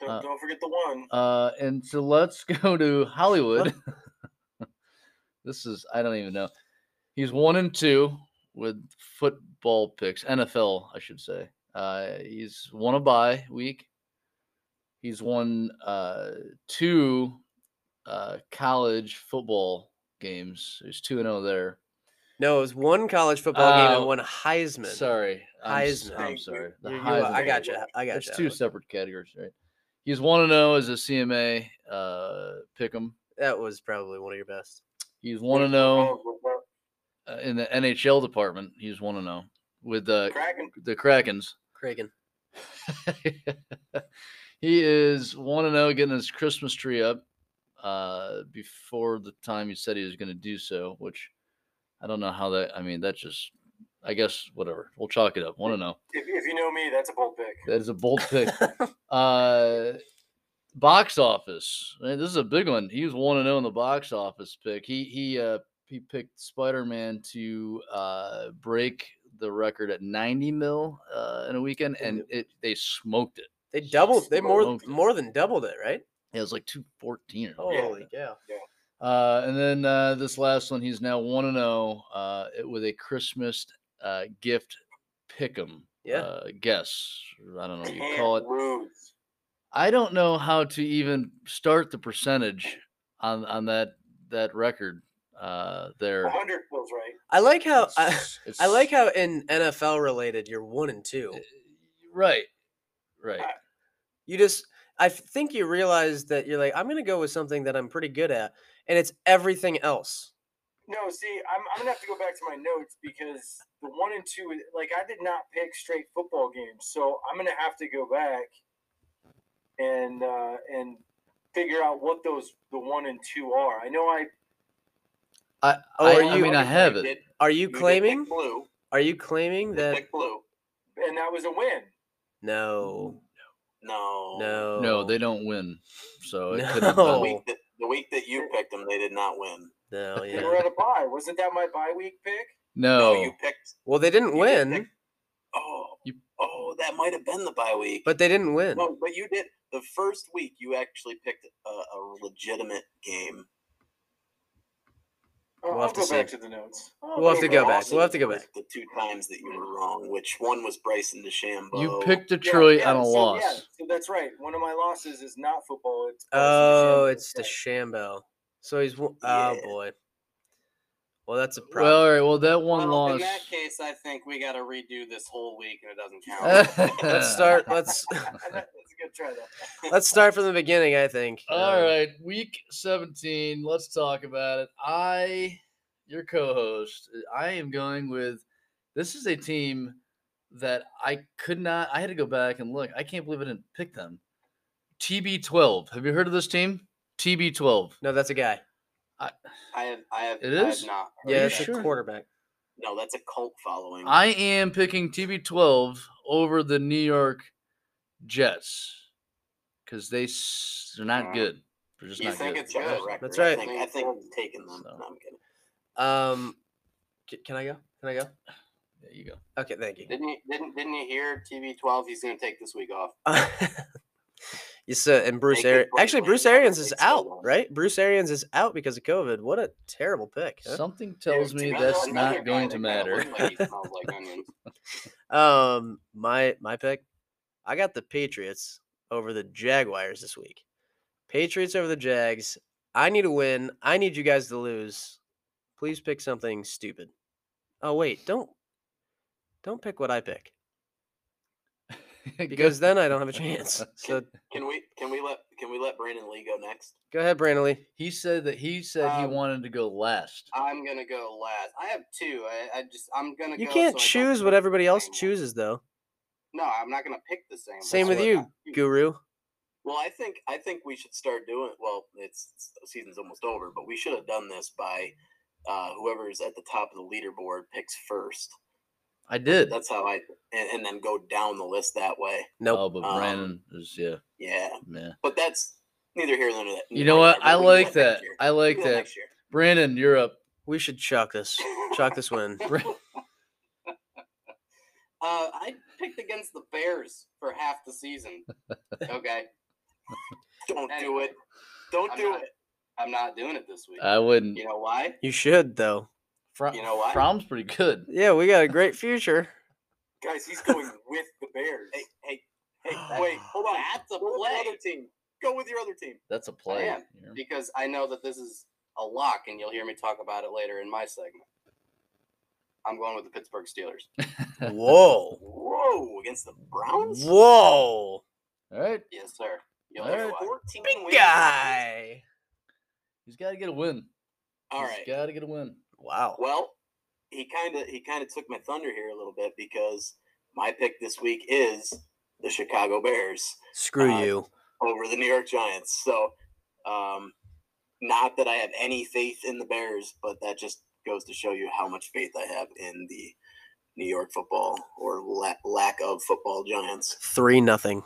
Don't, Uh, don't forget the one. Uh, and so let's <laughs> go to Hollywood. <laughs> this is I don't even know. He's one and two with football picks, NFL, I should say. Uh, he's won a bye week. He's won uh, two uh, college football games. There's two and zero there. No, it was one college football game Oh, and one Heisman. Sorry, I'm, Heisman. I'm sorry. The You- you- Heisman. I got you. I got That's you. two separate categories, right? He's one and zero as a CMA uh, pick 'em. That was probably one of your best. He's one and zero uh, in the NHL department. He's one and zero with the Kraken. the Krakens. Kragen. <laughs> he is one and zero, getting his Christmas tree up uh, before the time he said he was going to do so. Which I don't know how that. I mean, that's just. I guess whatever. We'll chalk it up. One and zero. If, if you know me, that's a bold pick. That is a bold pick. <laughs> uh, box office. Man, this is a big one. He was one and zero in the box office pick. He he uh he picked Spider Man to uh break the record at ninety mil uh in a weekend, and it they smoked it. They doubled. They more Smoked more than doubled it, right? It was like two fourteen. or something like Holy that. cow! Uh, and then uh, this last one, he's now one and zero uh, it- with a Christmas uh, gift pick'em. Yeah. Uh, guess I don't know what you call it. lose. I don't know how to even start the percentage on on that that record uh there. 100 feels right. I like how I, It's- I like how in NFL related you're one and two. right. Right. You just I think you realize that you're like I'm gonna go with something that I'm pretty good at, and it's everything else. No, see, I'm, I'm gonna have to go back to my notes because the one and two, like I did not pick straight football games, so I'm gonna have to go back and uh, and figure out what those the one and two are. I know I I, Oh, I, are I you- mean I have it. did- Are you you claiming? blue. Are you claiming that? blue. and that was a win. No, No. no, No, they don't win. So it couldn't <laughs> have No. The week that the week that you picked them, they did not win. No, yeah. They were at a bye. Wasn't that my bye week pick? No. you picked. Well, they didn't you did win, pick- oh, You- oh, that might have been the bye week. but they didn't win. no, but you did the first week. You actually picked a, a legitimate game. I'll, We'll I'll have to go back see. to the notes. We'll have to go back. We'll have to go the back. The two times that you were wrong, which one was Bryson DeChambeau. You picked Yeah, Detroit yeah, on a so, loss. Yeah, so that's right. One of my losses is not football. It's Oh, Bryson it's the DeChambeau. So he's oh Yeah. boy. Well, that's a Well, all right. Well, that one Well, loss. in that case, I think we got to redo this whole week, and it doesn't count. <laughs> let's start. Let's <laughs> <laughs> that's a good try though. <laughs> let's start from the beginning. I think. All Um, right, week 17. Let's talk about it. I, your co host, I am going with this is a team that I could not, I had to go back and look. I can't believe I didn't pick them. TB12. Have you heard of this team? TB12. No, that's a guy. I have, I have, It I is? have not. Are Yeah, it's sure? a quarterback. No, that's a cult following. I am picking TB12 over the New York Jets because they they're not Uh, good. They're just you not think good. it's Check the good? record. That's I right. think, I think taking them. So. No, I'm kidding. Um, can I go? Can I go? There you go. Okay, thank you. Didn't you didn't didn't you hear TV12? He's going to take this week off. <laughs> you said and Bruce They Arians. Actually, Bruce Allen, Arians is out, win. right? Bruce Arians is out because of COVID. What a terrible pick. huh? Something tells me Another- that's not going to matter. like like. <laughs> Um, my my pick. I got the Patriots over the Jaguars this week. Patriots over the Jags. I need to win. I need you guys to lose. Please pick something stupid. Oh wait, don't don't pick what I pick <laughs> because then I don't have a chance. <laughs> So Can we can we let can we let Brandon Lee go next? go ahead, Brandon Lee. He said that he said he Um, wanted to go last. I'm gonna go last. I have two. I, I just I'm gonna. You go can't so choose what everybody else chooses, though. No, I'm not gonna pick the same. Same That's with you, I- Guru. Well, I think I think we should start doing. Well, it's, it's the season's almost over, but we should have done this by uh, whoever's at the top of the leaderboard picks first. I did. That's how I and, and then go down the list that way. Nope. Oh, but Um, Brandon is yeah, Yeah, man. but that's neither here nor there. You know what? I We can do like that. I like can do that. Brandon, you're up. We should chalk this. Chalk this win. <laughs> Uh, I picked against the Bears for half the season. <laughs> Okay, Don't do it. Don't I'm do not- it. I'm not doing it this week. I wouldn't. you know why? You should, though. Fro- you know why? From's pretty good. Yeah, we got a great future. Guys, he's going with the Bears. Hey, hey, hey! Wait, hold on. That's a Go play. your other team. Go with your other team. That's a play. am. you know? because I know that this is a lock, and you'll hear me talk about it later in my segment. I'm going with the Pittsburgh Steelers. <laughs> Whoa. Whoa! Against the Browns. Whoa. All right. Yes, sir. You'll All hear right. why. Fourteen Big wins. guy. He's got to get a win. All He's right. got to get a win. Wow. Well, he kind of he kind of took my thunder here a little bit because my pick this week is the Chicago Bears Screw Uh, you. over the New York Giants. So, um, not that I have any faith in the Bears, but that just goes to show you how much faith I have in the New York football or la- lack of football Giants. Three nothing.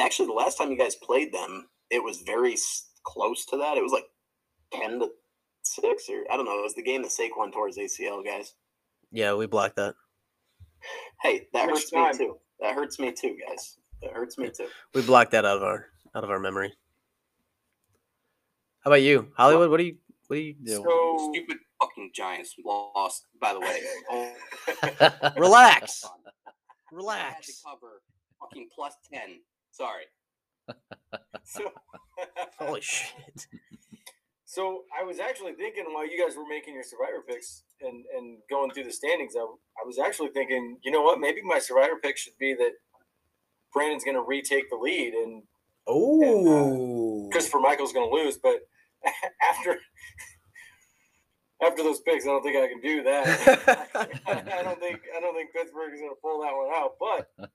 Actually, the last time you guys played them, it was very close to that. It was like ten to six, or I don't know. It was the game that Saquon tore his ACL, guys. Yeah, we blocked that. Hey, that Which hurts time? me too. That hurts me too, guys. That hurts me too. We blocked that out of our out of our memory. How about you, Hollywood? What do you what do you do? So Stupid fucking Giants lost, by the way. <laughs> Oh, <laughs> Relax. I had to Relax. cover fucking plus ten. Sorry. <laughs> So, Holy shit. so I was actually thinking while you guys were making your survivor picks and, and going through the standings, I, I was actually thinking, you know what? Maybe my survivor pick should be that Brandon's going to retake the lead and uh, Oh. Christopher Michael's going to lose. But <laughs> after after those picks, I don't think I can do that. <laughs> <laughs> I don't think I don't think Pittsburgh is going to pull that one out. But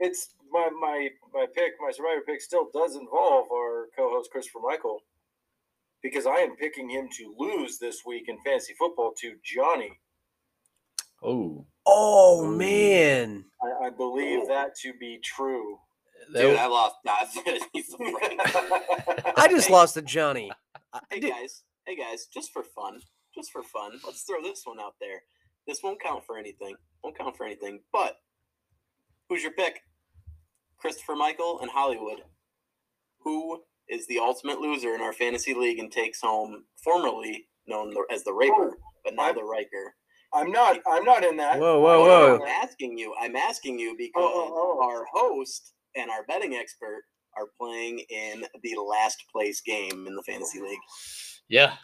it's my my my pick, my survivor pick, still does involve our co-host Christopher Michael because I am picking him to lose this week in fantasy football to Johnny. Oh, oh man. I, I believe that to be true. That Dude, was- I lost. Nah, <laughs> he's a friend. I just lost to Johnny. Hey guys, hey guys, just for fun, just for fun, let's throw this one out there. This won't count for anything. Won't count for anything. But who's your pick? Christopher Michael and Hollywood. Who is the ultimate loser in our fantasy league and takes home formerly known as the Raper, but now I'm- the Riker? I'm not. I'm not in that. Whoa, whoa, No, no, whoa. I'm asking you. I'm asking you because Oh, oh, oh. our host and our betting expert are playing in the last place game in the fantasy league. yeah.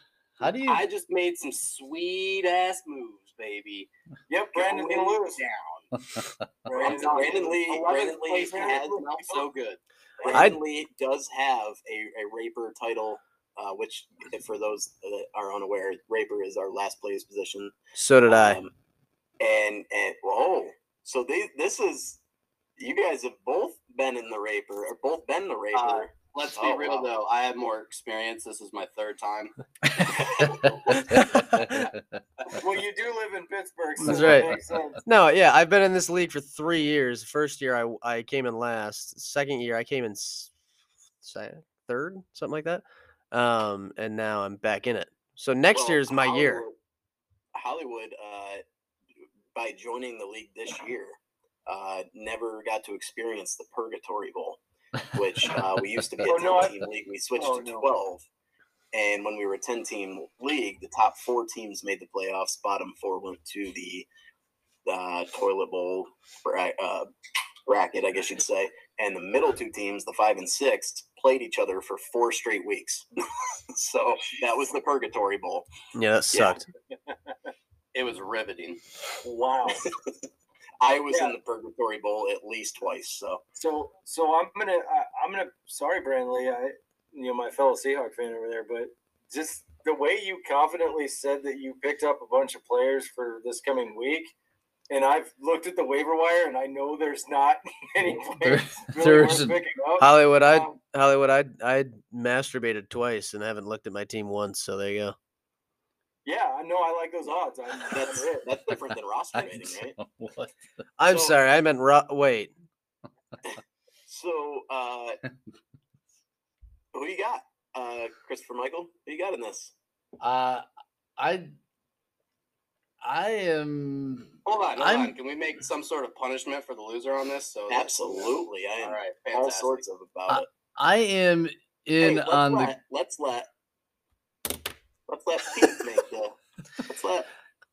How do you? I just made some sweet ass moves, baby. <laughs> Yep, Brandon's gonna Going lose. down. Brandon's I'm Brandon. Lee, <laughs> Brandon Lee has finish. Not so good. Brandon Lee does have a, a Raper title, uh, which, for those that are unaware, Raper is our last place position. So did I. Um, and and whoa, so they this is you guys have both been in the Raper or both been the Raper. Uh, Let's be Oh, real wow. though. I have more experience. This is my third time. <laughs> <laughs> Well, you do live in Pittsburgh, so That's that right. makes sense. No, yeah, I've been in this league for three years. First year, I I came in last. Second year, I came in third, something like that. Um, and now I'm back in it. So next Well, year is my year. Hollywood, Hollywood, uh, by joining the league this year, uh, never got to experience the Purgatory Bowl, which <laughs> uh, we used to be a Oh, 10 no, I- team league. We switched Oh, to no. 12. And when we were a 10 team league, the top four teams made the playoffs. Bottom four went to the uh, toilet bowl bra- uh, bracket, I guess you'd say. And the middle two teams, the five and six, played each other for four straight weeks. <laughs> so that was the Purgatory Bowl. Yeah, that sucked. <laughs> It was riveting. Wow. I was Yeah. in the Purgatory Bowl at least twice. So So, so I'm gonna, I, I'm gonna. Sorry, Brandley. I, you know, my fellow Seahawk fan over there, but just the way you confidently said that you picked up a bunch of players for this coming week, and I've looked at the waiver wire, and I know there's not <laughs> any players <laughs> really there's worth picking up. Hollywood, I Um, Hollywood, I I masturbated twice and I haven't looked at my team once. So there you go. Yeah, I know. I like those odds. I'm, <laughs> that's that's different than roster <laughs> I rating, right? don't- <laughs> what? I'm So- sorry, I meant ro- wait. So uh, who you got? Uh, Christopher Michael. Who you got in this? Uh, I, I am. Hold on, hold I'm- on. Can we make some sort of punishment for the loser on this? So Absolutely, I am All right. all sorts of about Uh, it. I am in Hey, let's on the. let's let let's let Pete make the let's let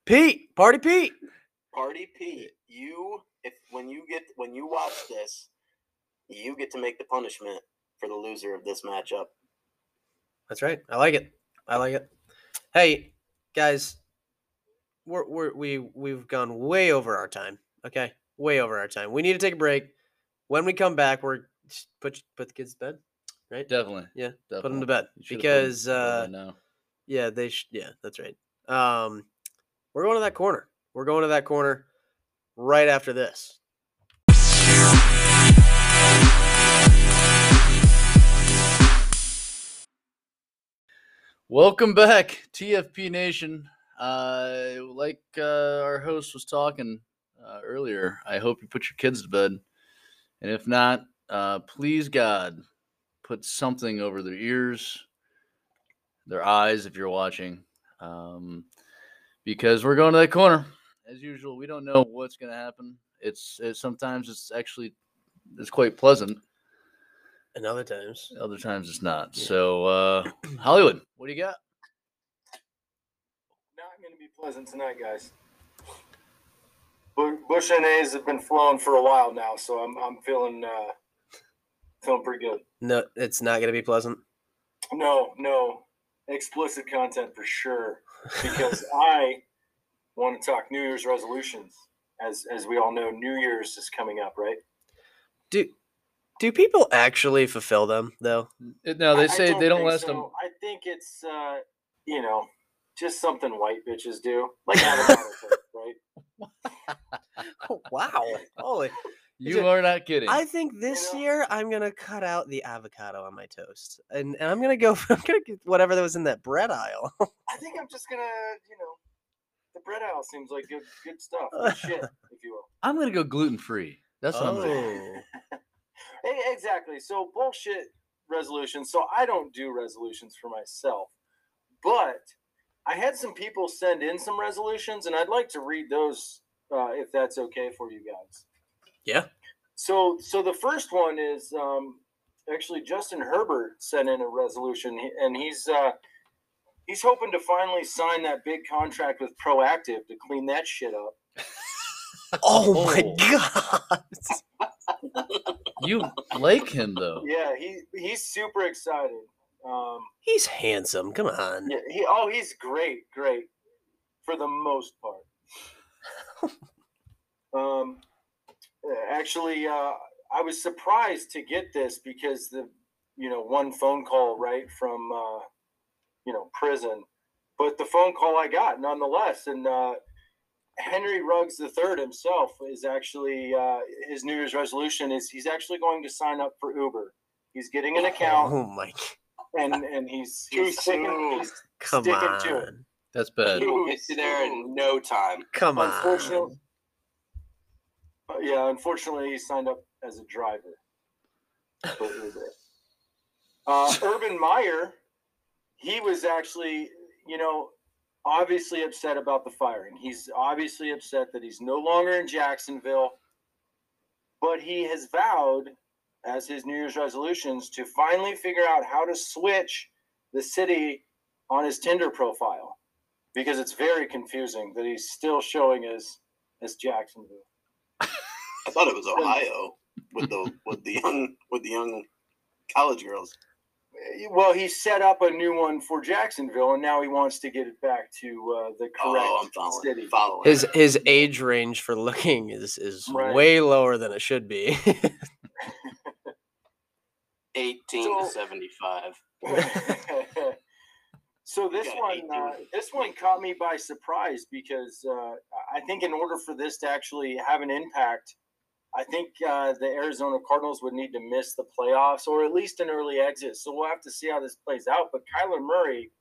Pete, party Pete. Party Pete. You if when you get when you watch this, you get to make the punishment for the loser of this matchup. That's right. I like it. I like it. Hey, guys, we're, we're we we've gone way over our time. Okay, way over our time. We need to take a break. When we come back, we're just put put the kids to bed, right? Definitely. Yeah, Definitely. Put them to bed You should've put 'em because to bed uh, by now. Yeah, they yeah, that's right. Um, we're going to that corner. We're going to that corner right after this. Welcome back, TFP Nation. Uh, like uh, our host was talking uh, earlier, I hope you put your kids to bed. And if not, uh, please God, put something over their ears, their eyes if you're watching. Um, because we're going to that corner. As usual, we don't know what's going to happen. It's it, sometimes it's actually it's quite pleasant. And other times, Other times it's not. Yeah. So uh, <clears throat> Hollywood, what do you got? Not going to be pleasant tonight, guys. Bu- Busch NAs have been flowing for a while now, so I'm I'm feeling uh, feeling pretty good. No, it's not gonna be pleasant. No, no, explicit content for sure, <laughs> because I want to talk New Year's resolutions. As as we all know, New Year's is coming up, right? Do do people actually fulfill them though? No, they I- I say they don't last so. them. I think it's uh, you know just something white bitches do, like avocado toast, <laughs> right? Oh, <laughs> wow. Holy. You are not kidding. I think this know- year I'm gonna cut out the avocado on my toast, and, and I'm gonna go. <laughs> I'm gonna get whatever that was in that bread aisle. I think I'm just gonna, you know, the bread aisle seems like good good stuff, <laughs> good shit, if you will. I'm gonna go gluten free. That's what I'm gonna do. Oh. <laughs> Exactly. So bullshit resolutions. So I don't do resolutions for myself, but I had some people send in some resolutions, and I'd like to read those uh, if that's okay for you guys. Yeah. So, so the first one is um, actually Justin Herbert sent in a resolution, and he's uh, he's hoping to finally sign that big contract with Proactiv to clean that shit up. <laughs> Oh my Oh. god. <laughs> You like him though. Yeah, he he's super excited. Um, He's handsome. Come on. Yeah, he oh he's great, great for the most part. <laughs> um, actually, uh, I was surprised to get this because the you know one phone call right from uh, you know prison, but the phone call I got nonetheless, and uh, Henry Ruggs III himself is actually uh, his New Year's resolution is he's actually going to sign up for Uber. He's getting an account Oh my. and and he's he's sticking, he's Come sticking to it. That's bad. He will get you there in no time. Come on. Unfortunately, yeah, unfortunately, he signed up as a driver. for Uber. Uh, <laughs> Urban Meyer, he was actually, you know, obviously upset about the firing. He's obviously upset that he's no longer in Jacksonville, but he has vowed, as his New Year's resolutions, to finally figure out how to switch the city on his Tinder profile because it's very confusing that he's still showing as as Jacksonville. I thought it was Ohio with the with the young with the young college girls. Well, he set up a new one for Jacksonville, and now he wants to get it back to uh, the correct Oh, I'm following. city. Following. His his age range for looking is is Right. way lower than it should be. 18 So- to 75. <laughs> so this one, uh, this one caught me by surprise because uh, I think in order for this to actually have an impact, I think uh, the Arizona Cardinals would need to miss the playoffs or at least an early exit. So we'll have to see how this plays out. But Kyler Murray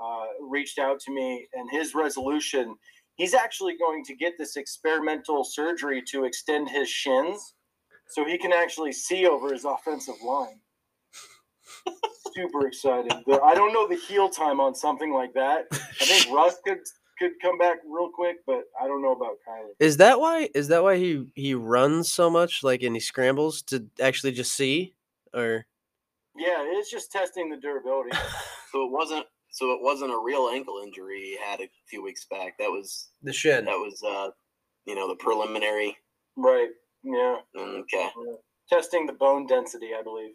uh, reached out to me, and his resolution. He's actually going to get this experimental surgery to extend his shins so he can actually see over his offensive line. <laughs> Super excited. I don't know the heal time on something like that. I think Russ could could come back real quick, but I don't know about Kyler. is that why? Is that why he he runs so much? Like, and he scrambles to actually just see, or Yeah, it's just testing the durability. so it wasn't so it wasn't a real ankle injury he had a few weeks back. That was the shin? that was uh you know the preliminary. right. Yeah. Okay. Testing the bone density, I believe.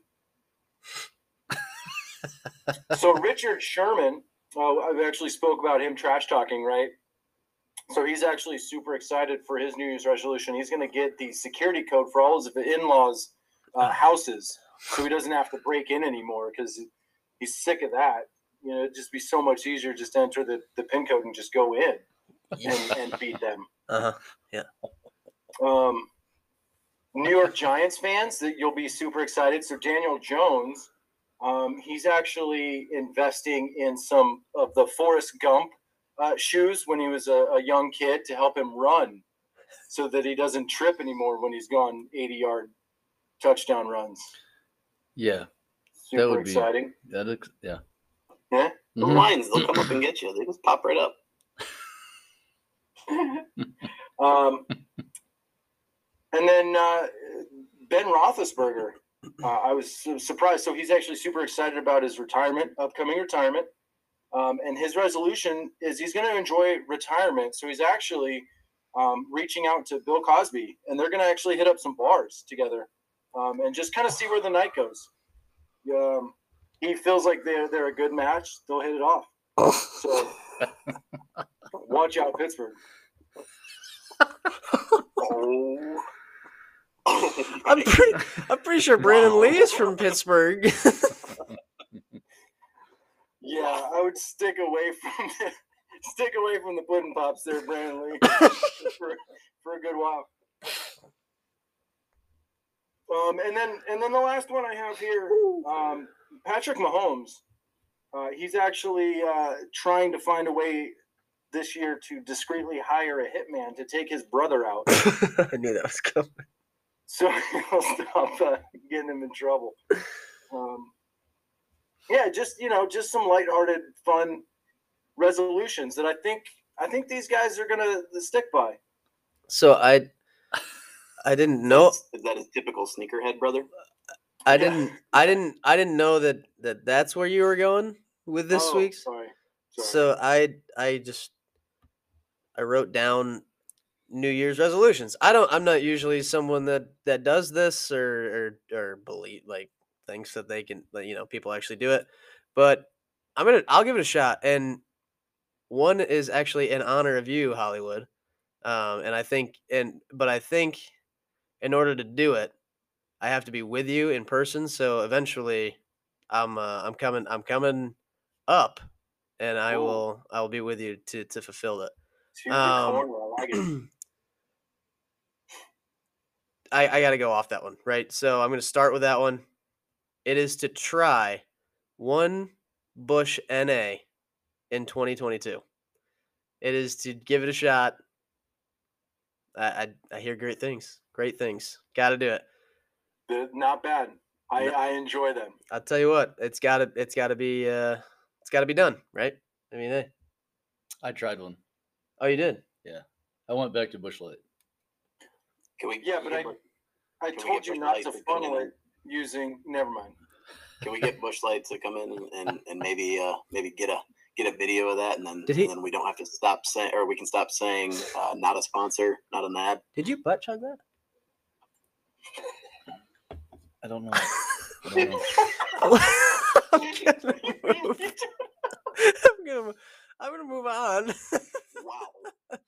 <laughs> so Richard Sherman, uh, I've actually spoke about him trash talking, right? So he's actually super excited for his New Year's resolution. He's going to get the security code for all his in-laws' uh, houses, so he doesn't have to break in anymore because he's sick of that. You know, it'd just be so much easier just to enter the, the pin code and just go in and, and beat them. Uh huh. Yeah. Um, New York Giants fans, that you'll be super excited. So Daniel Jones, um, he's actually investing in some of the Forrest Gump uh, shoes when he was a, a young kid to help him run, so that he doesn't trip anymore when he's gone 80 yard touchdown runs. Yeah, Super would be- exciting. that looks. Yeah. Yeah. The Mhm. Lions, they'll come up and get you. They just pop right up. <laughs> Um, and then uh, Ben Roethlisberger, uh, I was surprised. So he's actually super excited about his retirement, upcoming retirement. Um, and his resolution is he's going to enjoy retirement. So he's actually um, reaching out to Bill Cosby, and they're going to actually hit up some bars together um, and just kind of see where the night goes. Um, he feels like they're they're a good match. They'll hit it off. So <laughs> watch out, Pittsburgh. <laughs> Oh. <laughs> I'm pretty, I'm pretty sure Brandon Wow. Lee is from Pittsburgh. <laughs> Yeah, I would stick away from the, stick away from the pudding pops there, Brandon Lee, <laughs> for, for a good while. Um, and then and then the last one I have here, um, Patrick Mahomes. Uh, he's actually uh, trying to find a way this year to discreetly hire a hitman to take his brother out, I knew that was coming. So <laughs> he'll stop uh, getting him in trouble. Um, yeah, just you know, just some lighthearted, fun resolutions that I think I think these guys are gonna stick by. So I, I didn't know. Is that his typical sneakerhead brother? I Yeah. didn't. I didn't. I didn't know that that that's where you were going with this Oh, week's. Sorry. sorry. So I I just I wrote down New Year's resolutions. I don't I'm not usually someone that that does this or or or believe like thinks that they can that, you know people actually do it. But I'm going to I'll give it a shot and one is actually in honor of you Hollywood. Um and I think and but I think in order to do it I have to be with you in person so eventually I'm uh, I'm coming I'm coming up and I Cool. will I will be with you to to fulfill it. Um, corner, I like it. <clears throat> I I got to go off that one, right? So I'm going to start with that one. It is to try one Busch NA in 2022. It is to give it a shot. I I, I hear great things. Great things. Got to do it. They're not bad. I, No. I enjoy them. I'll tell you what. It's got to it's got to be uh it's got to be done, right? I mean, hey. I tried one. Oh, you did. Yeah. I went back to Busch Light. Can we? Yeah, but I I Can we told get you Busch not Light to to come in funnel and- it using. Never mind. Can we get Busch Bushlight to come in and, and, and maybe uh maybe get a get a video of that and then Did he- and then we don't have to stop saying or we can stop saying uh, not a sponsor, not an ad. Did you butt chug that? I don't know. <laughs> I don't know. I'm gonna move. I'm gonna, I'm gonna move on. Wow. <laughs>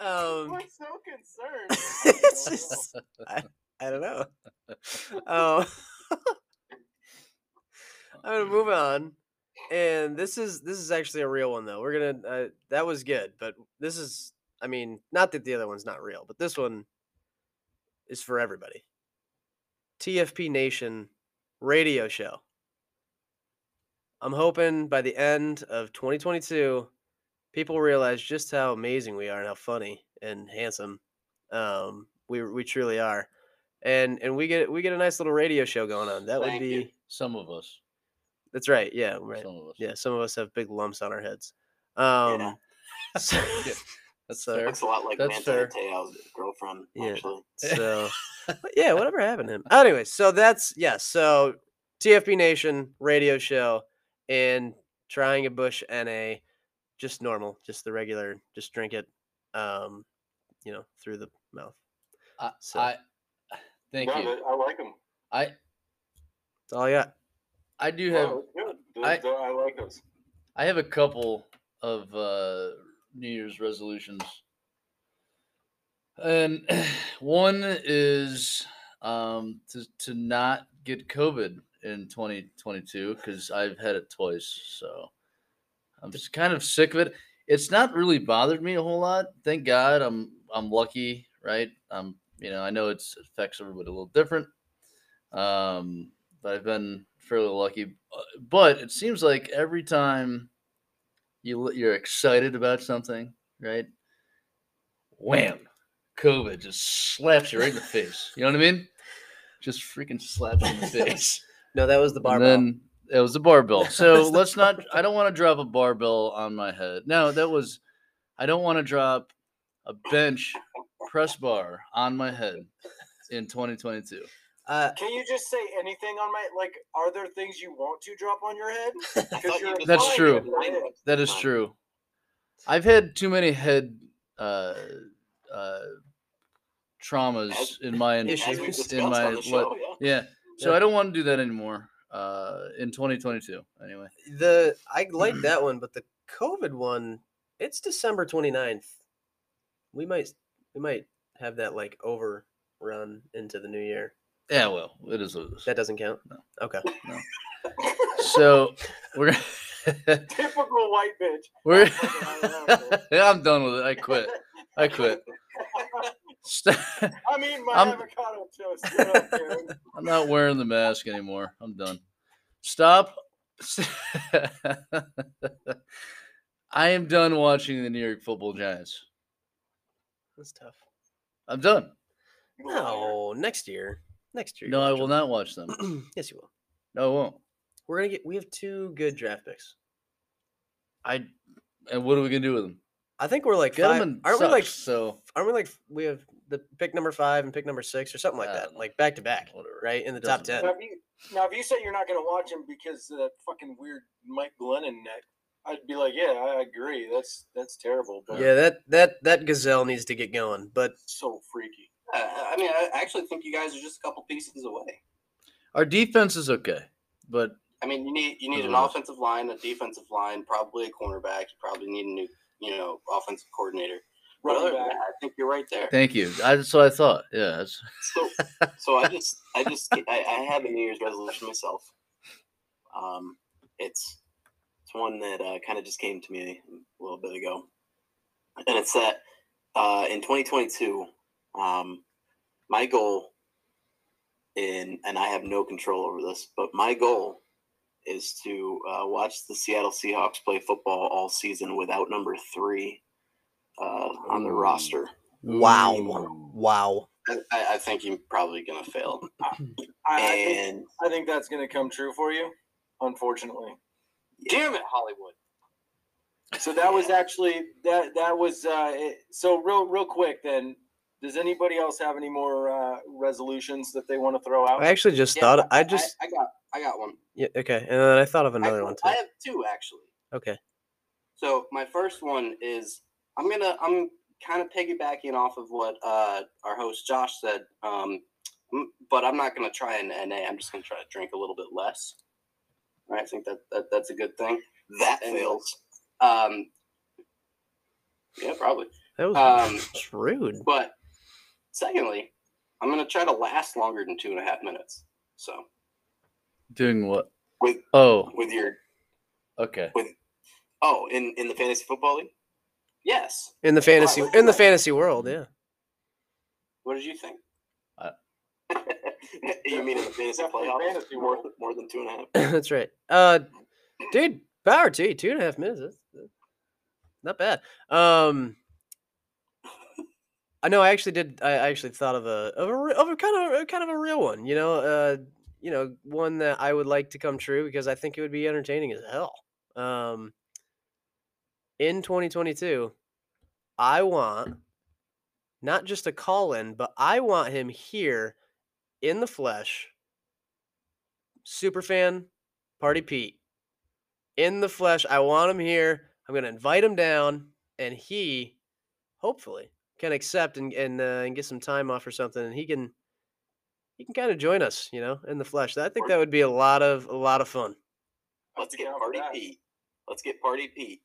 um, We're so concerned. <laughs> it's just, I, I don't know. Um, <laughs> <laughs> I'm gonna move on, and this is this is actually a real one though. We're gonna uh, that was good, but this is I mean not that the other one's not real, but this one is for everybody. TFP Nation radio show. I'm hoping by the end of 2022, people realize just how amazing we are and how funny and handsome um, we we truly are, and and we get we get a nice little radio show going on. That would be you. Some of us. that's right. Yeah, right. Some of us. Yeah, some of us have big lumps on our heads. Um, <laughs> so, <laughs> Yeah, That's so- fair. Looks a lot like That's Manti. Te'o's girlfriend, Yeah. actually. <laughs> so yeah, whatever happened to him. Anyway, so that's yeah, so TFP Nation radio show and trying a Busch NA, just normal, just the regular, just drink it, um, you know, through the mouth. I, So- I thank Love you. it. I like them. I That's all I got. I do have Oh, good. I- th- I like those. I have a couple of uh, New Year's resolutions, and <clears throat> one is um, to to not get COVID in 2022 because I've had it twice. So I'm just kind of sick of it. It's not really bothered me a whole lot. Thank God. I'm I'm lucky, right? I'm you know, I know it's it affects everybody a little different. Um, but I've been fairly lucky. Uh, But it seems like every time you you're excited about something, right? Wham! COVID just slaps you right in the <laughs> face. You know what I mean? Just freaking slaps you in the <laughs> face. No, that was the And then it was a barbell. So <laughs> let's not. I don't want to drop a barbell on my head. No, that was. I don't want to drop a bench press bar on my head in 2022. uh, Can you just say anything on my like? Are there things you want to drop on your head? <laughs> You you're That's wanted true. to remind us. That is true. I've had too many head uh, uh, traumas As- in my As <laughs> we've Issues. discussed in my on what- show, yeah. yeah. So Yeah. I don't want to do that anymore. Uh, in 2022, anyway. The I like <clears throat> that one, but the COVID one, it's December 29th. We might we might have that like overrun into the new year. Yeah, well, it is what it is. That doesn't count. No. Okay. So we're gonna <laughs> Typical white bitch. we're yeah, <laughs> I'm done with it. I quit. I quit. <laughs> St- <laughs> I mean, my I'm- avocado toast. Up, <laughs> I'm not wearing the mask anymore. I'm done. Stop. <laughs> I am done watching the New York Football Giants. That's tough. I'm done. No, next year. Next year. No, I will them. not watch them. <clears throat> yes, you will. No, I won't. We're gonna get. We have two good draft picks. I. And what are we gonna do with them? I think we're like five. Gentlemen, Aren't we like? so Aren't we like? We have the pick number five and pick number six or something like I that, like back to back, right in the top ten. Now if, you, now, if you say you're not going to watch him because of that fucking weird Mike Glennon neck, I'd be like, yeah, I agree. That's that's terrible, but Yeah, that that that gazelle needs to get going. But so freaky. Uh, I mean, I actually think you guys are just a couple pieces away. Our defense is okay, but I mean, you need you need an offensive line, a defensive line, probably a cornerback. You probably need a new, you know, offensive coordinator. But other than that, I think you're right there. thank you. I, that's what I thought. Yeah, So, <laughs> so I just, I just, I, I have a New Year's resolution myself. Um, it's, it's one that uh, kind of just came to me a little bit ago, and it's that uh, in 2022, um, my goal, in and I have no control over this, but my goal is to uh, watch the Seattle Seahawks play football all season without number three uh, on the roster. wow, Ooh. wow. I, I I think you're probably gonna fail. I, I, think, I think that's going to come true for you, unfortunately. Damn it, Hollywood! So that was actually that that was uh, it, so real real quick. Then, does anybody else have any more uh, resolutions that they want to throw out? I actually just Yeah, thought. I just. I, got I got one. yeah. Okay, and then I thought of I, another one I have two actually. Okay. So my first one is I'm gonna I'm kind of piggybacking off of what uh, our host Josh said, um, but I'm not gonna try an NA. I'm just gonna try to drink a little bit less. I think that, that that's a good thing. that And- fails. Um, yeah, probably. That was Um, it's rude. But secondly, I'm gonna try to last longer than two and a half minutes. So doing what? With Oh, with your okay. With oh in in the fantasy football league. yes. In the fantasy, look in the fantasy world, yeah. What did you think? <laughs> you mean in the fantasy Definitely playoffs? fantasy more, world. more than two and a half. <laughs> That's right. Uh, dude, power to you. Two and a half minutes. That's, that's not bad. Um, I know. I actually did. I actually thought of a of a, re- of a kind of kind of a real one. You know, uh, you know, one that I would like to come true because I think it would be entertaining as hell. Um, in 2022, I want not just a call in, but I want him here in the flesh. Super fan, Party Pete. In the flesh. I want him here. I'm going to invite him down, and he hopefully can accept and and, uh, and get some time off or something, and he can he can kind of join us, you know, in the flesh. I think that would be a lot of a lot of fun. Let's get Party. Pete. Let's get Party Pete.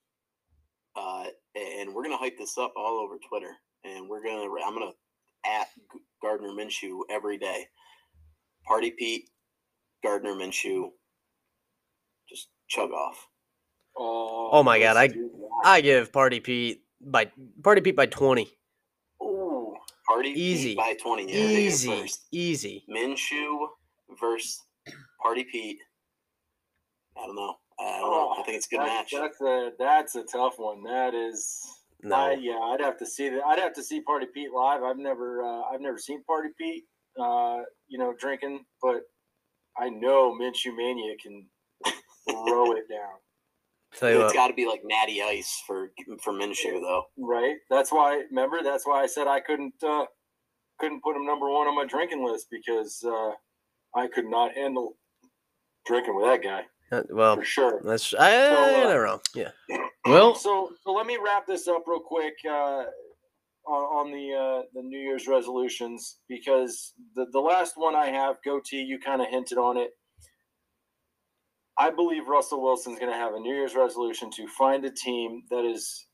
Uh, and we're gonna hype this up all over Twitter, and we're gonna I'm gonna at Gardner Minshew every day. Party Pete, Gardner Minshew, just chug off. Oh, Oh my God, I- I give Party Pete by Party Pete by 20. Ooh, Party Easy. Pete by twenty. You heard it here Easy, first. easy. Minshew versus Party Pete. I don't know. I don't know. I think it's a good that- match. That's a that's a tough one. That is. No. I, yeah, I'd have to see that. I'd have to see Party Pete live. I've never, uh, I've never seen Party Pete, uh, you know, drinking, but I know Minshew Mania can <laughs> throw it down. Tell you It's what. got to be like Natty Ice for for Minshew though. Right. That's why. Remember, that's why I said I couldn't, uh, couldn't put him number one on my drinking list because uh, I could not handle drinking with that guy uh, well, for sure. that's I, So, uh, you're not wrong. Yeah. <clears throat> Well, So, so let me wrap this up real quick. Uh, on, on the uh, the New Year's resolutions because the the last one I have, goatee, you kind of hinted on it. I believe Russell Wilson's going to have a New Year's resolution to find a team that is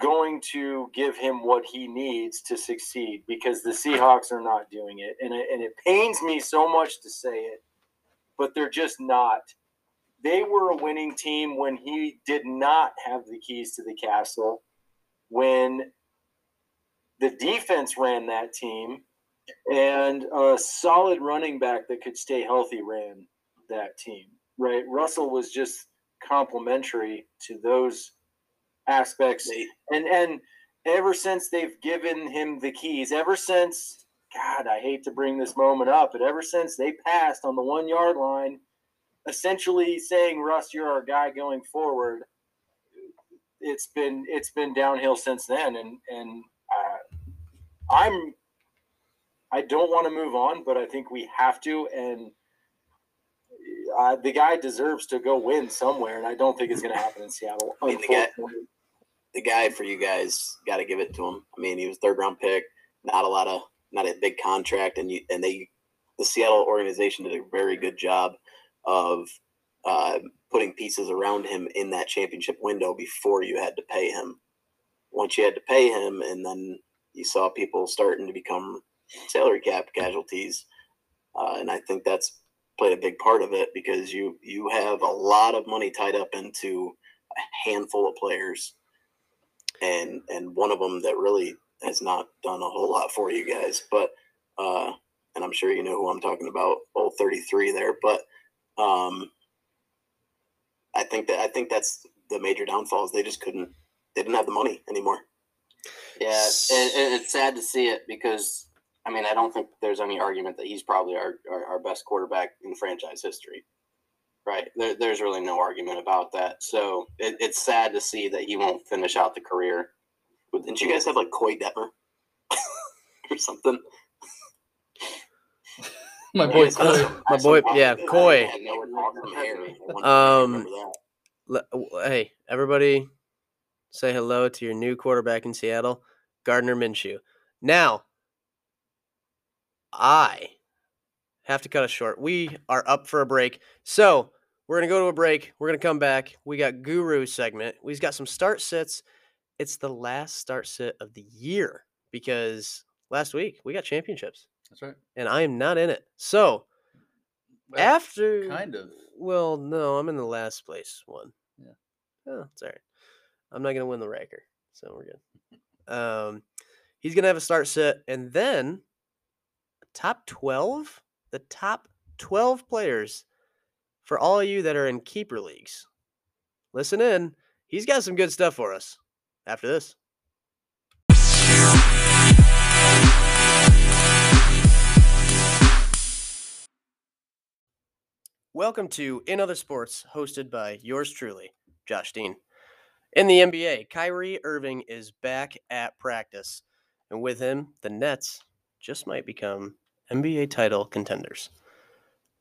going to give him what he needs to succeed because the Seahawks are not doing it. And it, and it pains me so much to say it, but they're just not. They were a winning team when he did not have the keys to the castle, when the defense ran that team, and a solid running back that could stay healthy ran that team right? Russell was just complementary to those aspects, and and ever since they've given him the keys, ever since God, I hate to bring this moment up, but ever since they passed on the one yard line, essentially saying Russ, you're our guy going forward. It's been it's been downhill since then, and and uh, I'm I don't want to move on, but I think we have to, and uh, the guy deserves to go win somewhere, and I don't think it's going to happen in Seattle. I mean, the guy, the guy for you guys got to give it to him. I mean, he was third round pick, not a lot of, not a big contract, and you and they, the Seattle organization did a very good job of uh, putting pieces around him in that championship window before you had to pay him. Once you had to pay him, and then you saw people starting to become salary cap casualties, uh, and I think that's played a big part of it because you you have a lot of money tied up into a handful of players, and and one of them that really has not done a whole lot for you guys. But uh, and I'm sure you know who I'm talking about, old 33 there. But um, I think that I think that's the major downfalls. They just couldn't. They didn't have the money anymore. Yeah, it's sad to see it because I mean, I don't think there's any argument that he's probably our, our, our best quarterback in franchise history. Right. There, there's really no argument about that. So it, it's sad to see that he won't finish out the career. Didn't you guys have like Koy Detmer <laughs> or something? <laughs> my boy, Koy. my boy, yeah, Coy. Um, hey, everybody, say hello to your new quarterback in Seattle, Gardner Minshew. Now, I have to cut us short. We are up for a break. So we're going to go to a break. We're going to come back. We got Guru segment. We've got some start sets. It's the last start set of the year because last week we got championships. That's right. And I am not in it. So well, after. Kind of. Well, no, I'm in the last place one. Yeah. Oh, it's all right. I'm not going to win the Riker. So we're good. Um, he's going to have a start set And then top 12, the top 12 players for all of you that are in keeper leagues. Listen in. He's got some good stuff for us after this. Welcome to In Other Sports, hosted by yours truly, Josh Dean. In the NBA, Kyrie Irving is back at practice, and with him, the Nets just might become NBA title contenders.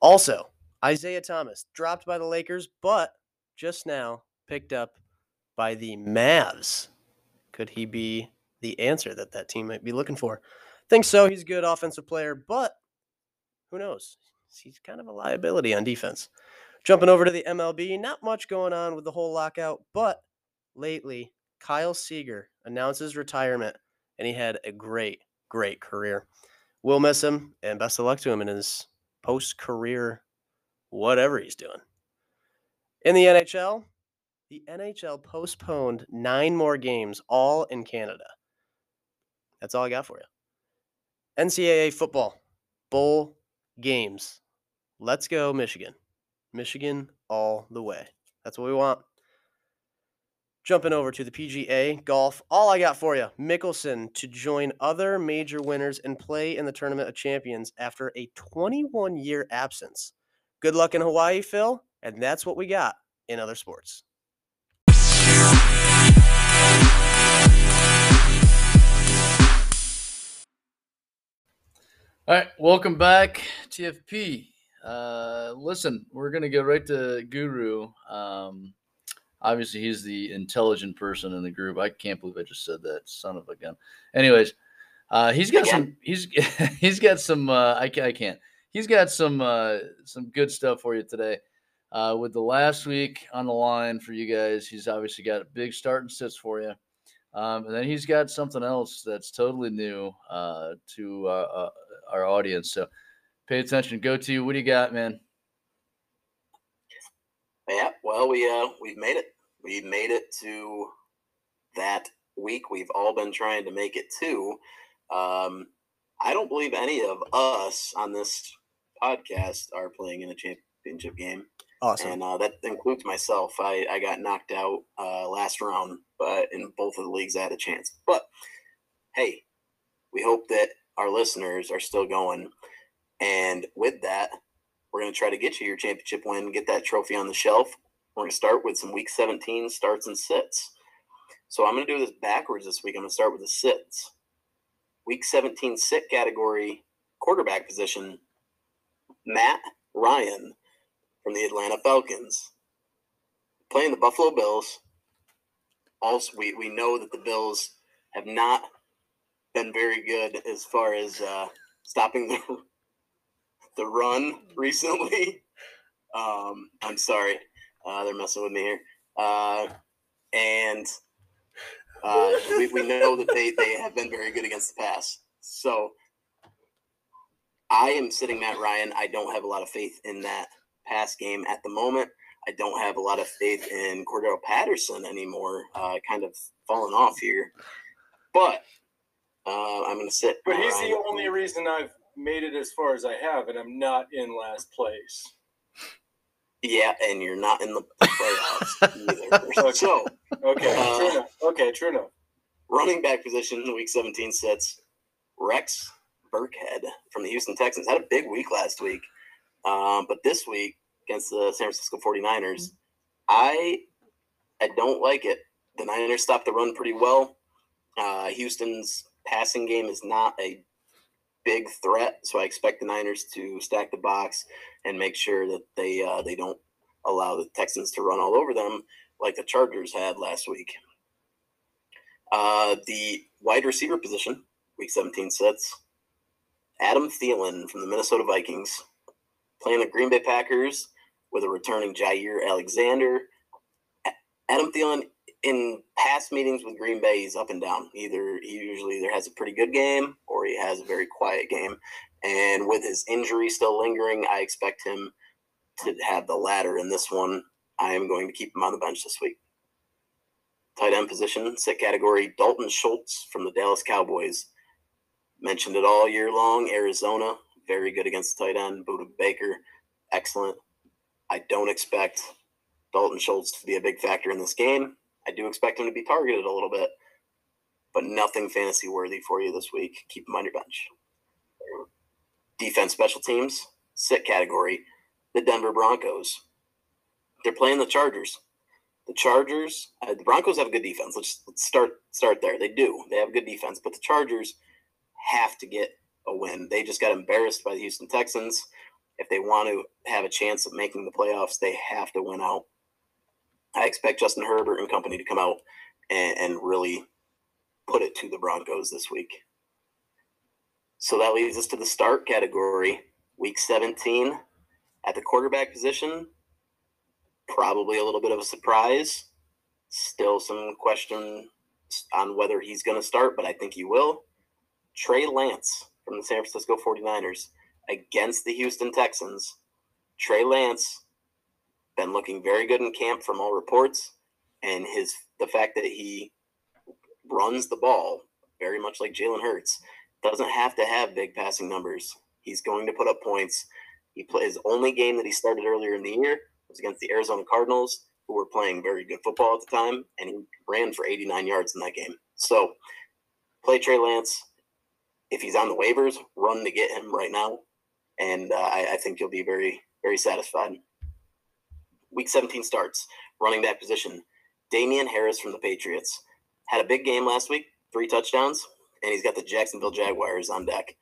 Also, Isaiah Thomas dropped by the Lakers, but just now picked up by the Mavs. Could he be the answer that that team might be looking for? Think so. He's a good offensive player, but who knows? He's kind of a liability on defense. Jumping over to the MLB, not much going on with the whole lockout, but lately, Kyle Seager announces his retirement, and he had a great, great career. We'll miss him, and best of luck to him in his post career, whatever he's doing. In the NHL, the NHL postponed nine more games, all in Canada. That's all I got for you. NCAA football, bowl games. Let's go, Michigan. Michigan all the way. That's what we want. Jumping over to the PGA golf, all I got for you Mickelson to join other major winners and play in the Tournament of Champions after a 21 year absence. Good luck in Hawaii, Phil. And that's what we got in other sports. All right, welcome back, TFP. Uh, listen, we're gonna go right to Guru. Um, Obviously, he's the intelligent person in the group. I can't believe I just said that. Son of a gun. Anyways, uh, he's got some. He's <laughs> he's got some. Uh, I, I can't. He's got some uh, some good stuff for you today. Uh, with the last week on the line for you guys, he's obviously got a big start and sits for you. Um, and then he's got something else that's totally new uh, to uh, uh, our audience. So pay attention. Go to you. What do you got, man? Yeah, well, we uh, we've made it. We've made it to that week. We've all been trying to make it to. Um, I don't believe any of us on this podcast are playing in a championship game. Awesome. And uh, that includes myself. I, I got knocked out uh, last round, but in both of the leagues, I had a chance. But hey, we hope that our listeners are still going. And with that, we're going to try to get you your championship win, get that trophy on the shelf. We're going to start with some week 17 starts and sits. So I'm going to do this backwards this week. I'm going to start with the sits. Week 17 sit category, quarterback position, Matt Ryan from the Atlanta Falcons. Playing the Buffalo Bills. Also, we, we know that the Bills have not been very good as far as uh, stopping the <laughs> the run recently. Um, I'm sorry, uh, they're messing with me here. Uh, and uh, we, we know that they, they have been very good against the pass. So I am sitting Matt Ryan. I don't have a lot of faith in that pass game at the moment. I don't have a lot of faith in Cordarrelle Patterson anymore. Uh, kind of falling off here, but uh, I'm going to sit. But he's Ryan. the only reason I've made it as far as I have, and I'm not in last place. Yeah, and you're not in the <laughs> playoffs either. So, Okay, Uh, true enough. Okay, true enough. running back position, week 17 sits Rex Burkhead from the Houston Texans. Had a big week last week. Um, but this week against the San Francisco 49ers, I I don't like it. The Niners stopped the run pretty well. Uh, Houston's passing game is not a big threat, so I expect the Niners to stack the box and make sure that they uh, they don't allow the Texans to run all over them like the Chargers had last week. Uh, the wide receiver position, week 17 sets. Adam Thielen from the Minnesota Vikings playing the Green Bay Packers with a returning Jaire Alexander. Adam Thielen in past meetings with Green Bay, he's up and down. Either he usually either has a pretty good game or he has a very quiet game. And with his injury still lingering, I expect him to have the latter in this one. I am going to keep him on the bench this week. Tight end position, sit category, Dalton Schultz from the Dallas Cowboys. Mentioned it all year long. Arizona, very good against tight end. Budda Baker, excellent. I don't expect Dalton Schultz to be a big factor in this game. I do expect him to be targeted a little bit, but nothing fantasy worthy for you this week. Keep him on your bench. Defense special teams, sit category, the Denver Broncos. They're playing the Chargers. The Chargers, uh, the Broncos have a good defense. Let's, let's start start there. They do. They have a good defense, but the Chargers have to get a win. They just got embarrassed by the Houston Texans. If they want to have a chance of making the playoffs, they have to win out. I expect Justin Herbert and company to come out and, and really put it to the Broncos this week. So that leads us to the start category, week 17. At the quarterback position, probably a little bit of a surprise. Still some question on whether he's going to start, but I think he will. Trey Lance from the San Francisco 49ers against the Houston Texans. Trey Lance been looking very good in camp from all reports, and his the fact that he runs the ball very much like Jalen Hurts doesn't have to have big passing numbers. He's going to put up points. He played his only game that he started earlier in the year was against the Arizona Cardinals, who were playing very good football at the time, and he ran for 89 yards in that game. So, play Trey Lance. If he's on the waivers, run to get him right now, and uh, I, I think you'll be very, very satisfied. Week 17 starts. Running back position. Damien Harris from the Patriots had a big game last week, three touchdowns, and he's got the Jacksonville Jaguars on deck.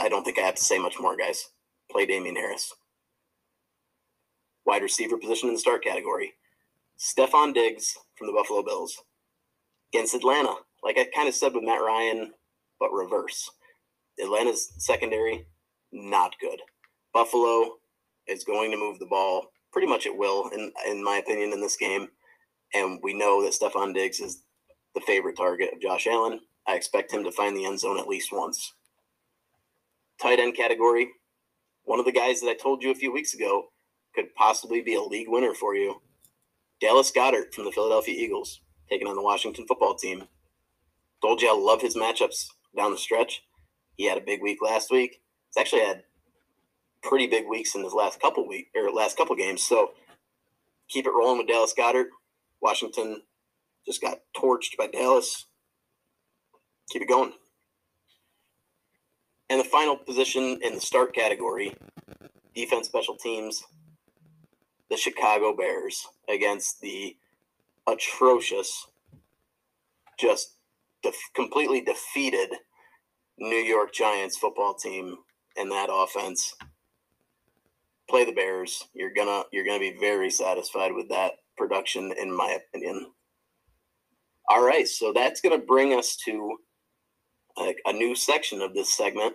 I don't think I have to say much more, guys. Play Damien Harris. Wide receiver position in the start category. Stefon Diggs from the Buffalo Bills against Atlanta. Like I kind of said with Matt Ryan, but reverse. Atlanta's secondary, not good. Buffalo is going to move the ball pretty much at will, in in my opinion, in this game. And we know that Stefon Diggs is the favorite target of Josh Allen. I expect him to find the end zone at least once. Tight end category, one of the guys that I told you a few weeks ago could possibly be a league winner for you. Dallas Goedert from the Philadelphia Eagles taking on the Washington football team. Told you I love his matchups down the stretch. He had a big week last week. He's actually had pretty big weeks in his last couple week or last couple games. So keep it rolling with Dallas Goedert. Washington just got torched by Dallas. Keep it going. And the final position in the start category, defense special teams, the Chicago Bears against the atrocious, just def- completely defeated New York Giants football team and that offense. Play the Bears. You're gonna you're gonna be very satisfied with that production, in my opinion. All right, so that's gonna bring us to a, a new section of this segment,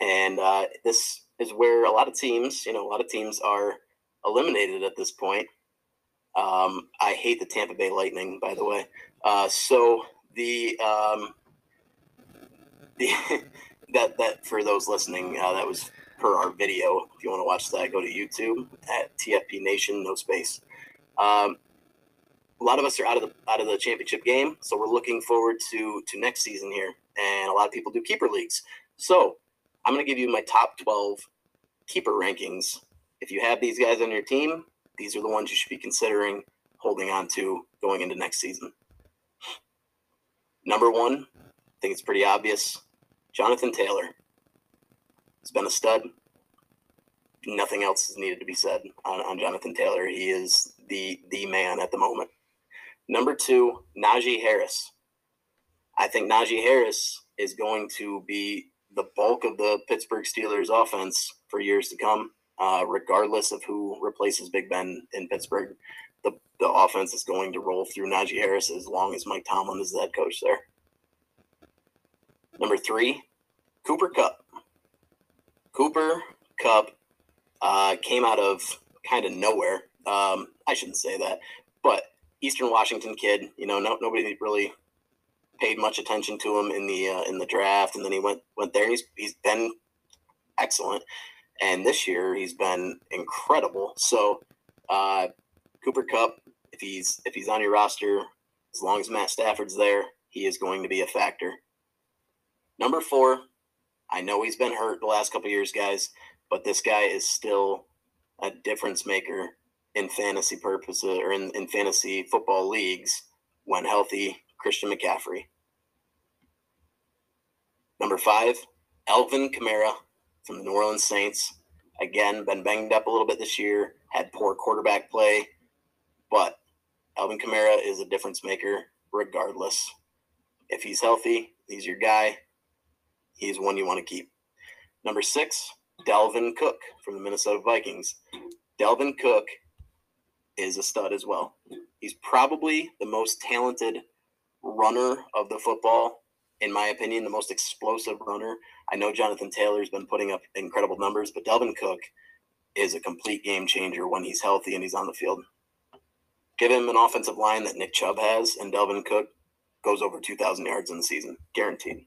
and uh, this is where a lot of teams, you know, a lot of teams are eliminated at this point. Um, I hate the Tampa Bay Lightning, by the way. Uh, so the um, the <laughs> that that for those listening, uh, that was per our video. If you want to watch that, go to YouTube at TFP Nation, no space. Um, a lot of us are out of the out of the championship game, so we're looking forward to to next season here. And a lot of people do keeper leagues. So I'm going to give you my top 12 keeper rankings. If you have these guys on your team, these are the ones you should be considering holding on to going into next season. Number one, I think it's pretty obvious Jonathan Taylor. He's been a stud. Nothing else is needed to be said on, on Jonathan Taylor. He is the the man at the moment. Number two, Najee Harris. I think Najee Harris is going to be the bulk of the Pittsburgh Steelers offense for years to come, uh, regardless of who replaces Big Ben in Pittsburgh. The, the offense is going to roll through Najee Harris as long as Mike Tomlin is the head coach there. Number three, Cooper Kupp. Cooper Kupp uh, came out of kind of nowhere. Um, I shouldn't say that, but Eastern Washington kid. You know, no, nobody really paid much attention to him in the uh, in the draft, and then he went went there. He's he's been excellent, and this year he's been incredible. So uh, Cooper Kupp, if he's if he's on your roster, as long as Matt Stafford's there, he is going to be a factor. Number four, I know he's been hurt the last couple years, guys, but this guy is still a difference maker in fantasy purposes or in, in fantasy football leagues when healthy. Christian McCaffrey. Number five, Alvin Kamara from the New Orleans Saints. Again, been banged up a little bit this year, had poor quarterback play, but Alvin Kamara is a difference maker regardless. If he's healthy, he's your guy. He's one you want to keep. Number six, Dalvin Cook from the Minnesota Vikings. Dalvin Cook is a stud as well. He's probably the most talented runner of the football, in my opinion, the most explosive runner. I know Jonathan Taylor's been putting up incredible numbers, but Dalvin Cook is a complete game changer when he's healthy and he's on the field. Give him an offensive line that Nick Chubb has, and Dalvin Cook goes over 2,000 yards in the season, guaranteed.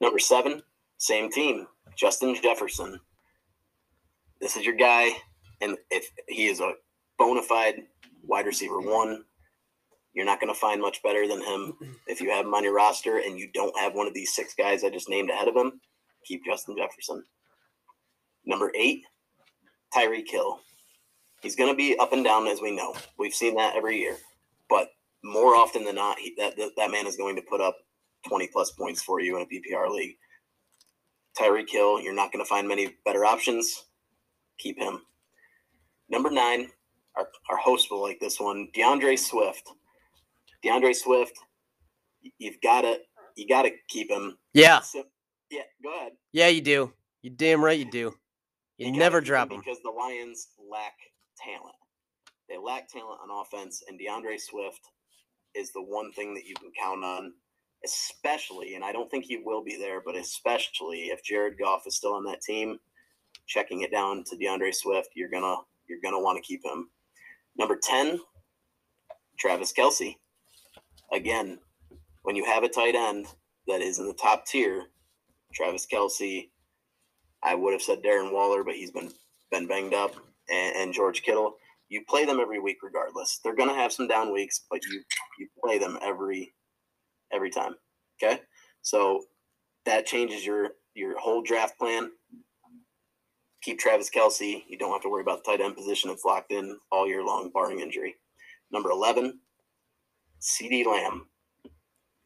Number seven, same team, Justin Jefferson. This is your guy, and if he is a bona fide wide receiver one, you're not going to find much better than him. If you have him on your roster and you don't have one of these six guys I just named ahead of him, keep Justin Jefferson. Number eight, Tyreek Hill. He's going to be up and down, as we know. We've seen that every year. But more often than not, he, that, that, man is going to put up 20 plus points for you in a PPR league. Tyreek Hill, you're not going to find many better options. Keep him. Number nine, our, our host will like this one, DeAndre Swift. DeAndre Swift, you've got to you got to keep him. Yeah, So, yeah, go ahead. yeah, you do. You damn right you do. You, gotta never drop him. because the Lions lack talent. They lack talent on offense, and DeAndre Swift is the one thing that you can count on, especially, and I don't think he will be there, but especially if Jared Goff is still on that team, checking it down to DeAndre Swift, you're gonna you're gonna want to keep him. Number 10, Travis Kelce. Again, when you have a tight end that is in the top tier, Travis Kelce, I would have said Darren Waller, but he's been been banged up, and, and George Kittle. You play them every week regardless. They're gonna have some down weeks, but you you play them every every time. Okay, so that changes your your whole draft plan. Keep Travis Kelce. You don't have to worry about the tight end position. It's locked in all year long, barring injury. Number 11, CeeDee Lamb.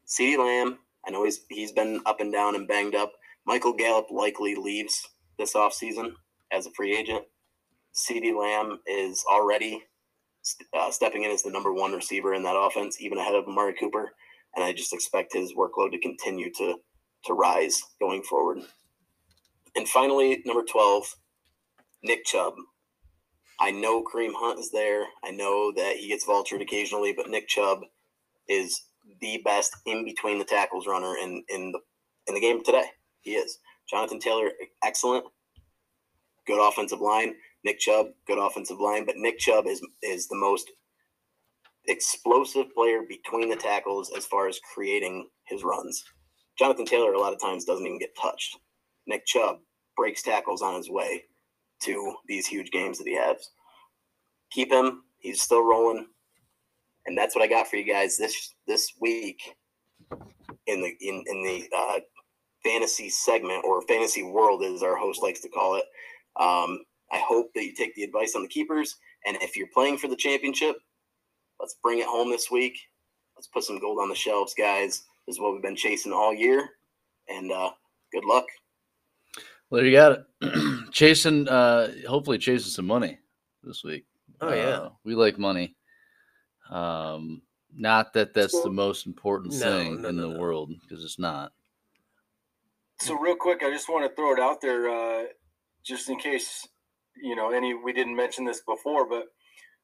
CeeDee Lamb, I know he's he's been up and down and banged up. Michael Gallup likely leaves this offseason as a free agent. CeeDee Lamb is already uh, stepping in as the number one receiver in that offense, even ahead of Amari Cooper. And I just expect his workload to continue to to rise going forward. And finally, number 12, Nick Chubb. I know Kareem Hunt is there. I know that he gets vultured occasionally, but Nick Chubb is the best in between the tackles runner in in the in the game today. He is. Jonathan Taylor, excellent, good offensive line. Nick Chubb, good offensive line, but Nick Chubb is is the most explosive player between the tackles as far as creating his runs. Jonathan Taylor a lot of times doesn't even get touched. Nick Chubb breaks tackles on his way to these huge games that he has. Keep him. He's still rolling. And that's what I got for you guys this this week in the in, in the uh, fantasy segment or fantasy world as our host likes to call it. Um, I hope that you take the advice on the keepers. And if you're playing for the championship, let's bring it home this week. Let's put some gold on the shelves, guys. This is what we've been chasing all year. And uh, good luck. Well, there you got it. <clears throat> chasing, uh, hopefully chasing some money this week. Oh, yeah. Uh, we like money. Um, not that that's the most important No, thing no, in no, the world because it's not. So real quick, I just want to throw it out there, uh, just in case you know any. We didn't mention this before, but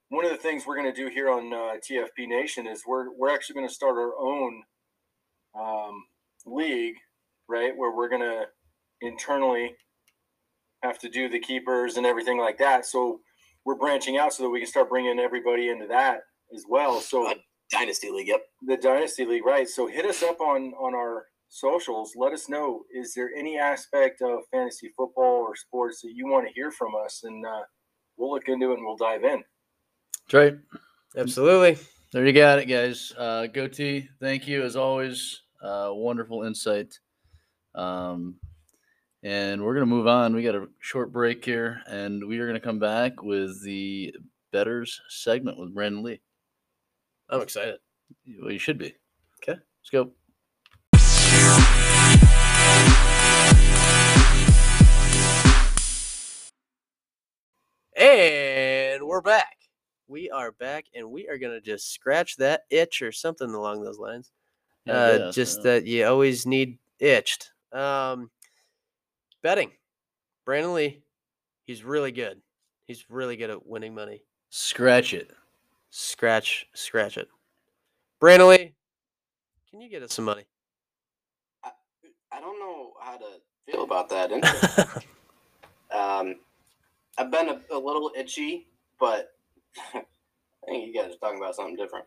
one of the things we're going to do here on uh, TFP Nation is we're we're actually going to start our own um, league, right? Where we're going to internally have to do the keepers and everything like that. So we're branching out so that we can start bringing everybody into that as well. So Uh, Dynasty League, yep. the dynasty league right so hit us up on on our socials let us know is there any aspect of fantasy football or sports that you want to hear from us and uh, we'll look into it and we'll dive in That's right. Absolutely. There you got it, guys. Uh, Goatee, thank you as always. Uh, wonderful insight. Um, and we're gonna move on. We got a short break here, and we are gonna come back with the Betters segment with Brandon Lee. I'm excited. Well, you should be. Okay. Let's go. And we're back. We are back, and we are gonna just scratch that itch or something along those lines. Yeah, uh, yeah, just that you always need itched. Um, betting, Brandon Lee, he's really good. He's really good at winning money. scratch it. Scratch, scratch it. Brandon can you get us some money? I I don't know how to feel about that. <laughs> um, I've been a, a little itchy, but <laughs> I think you guys are talking about something different.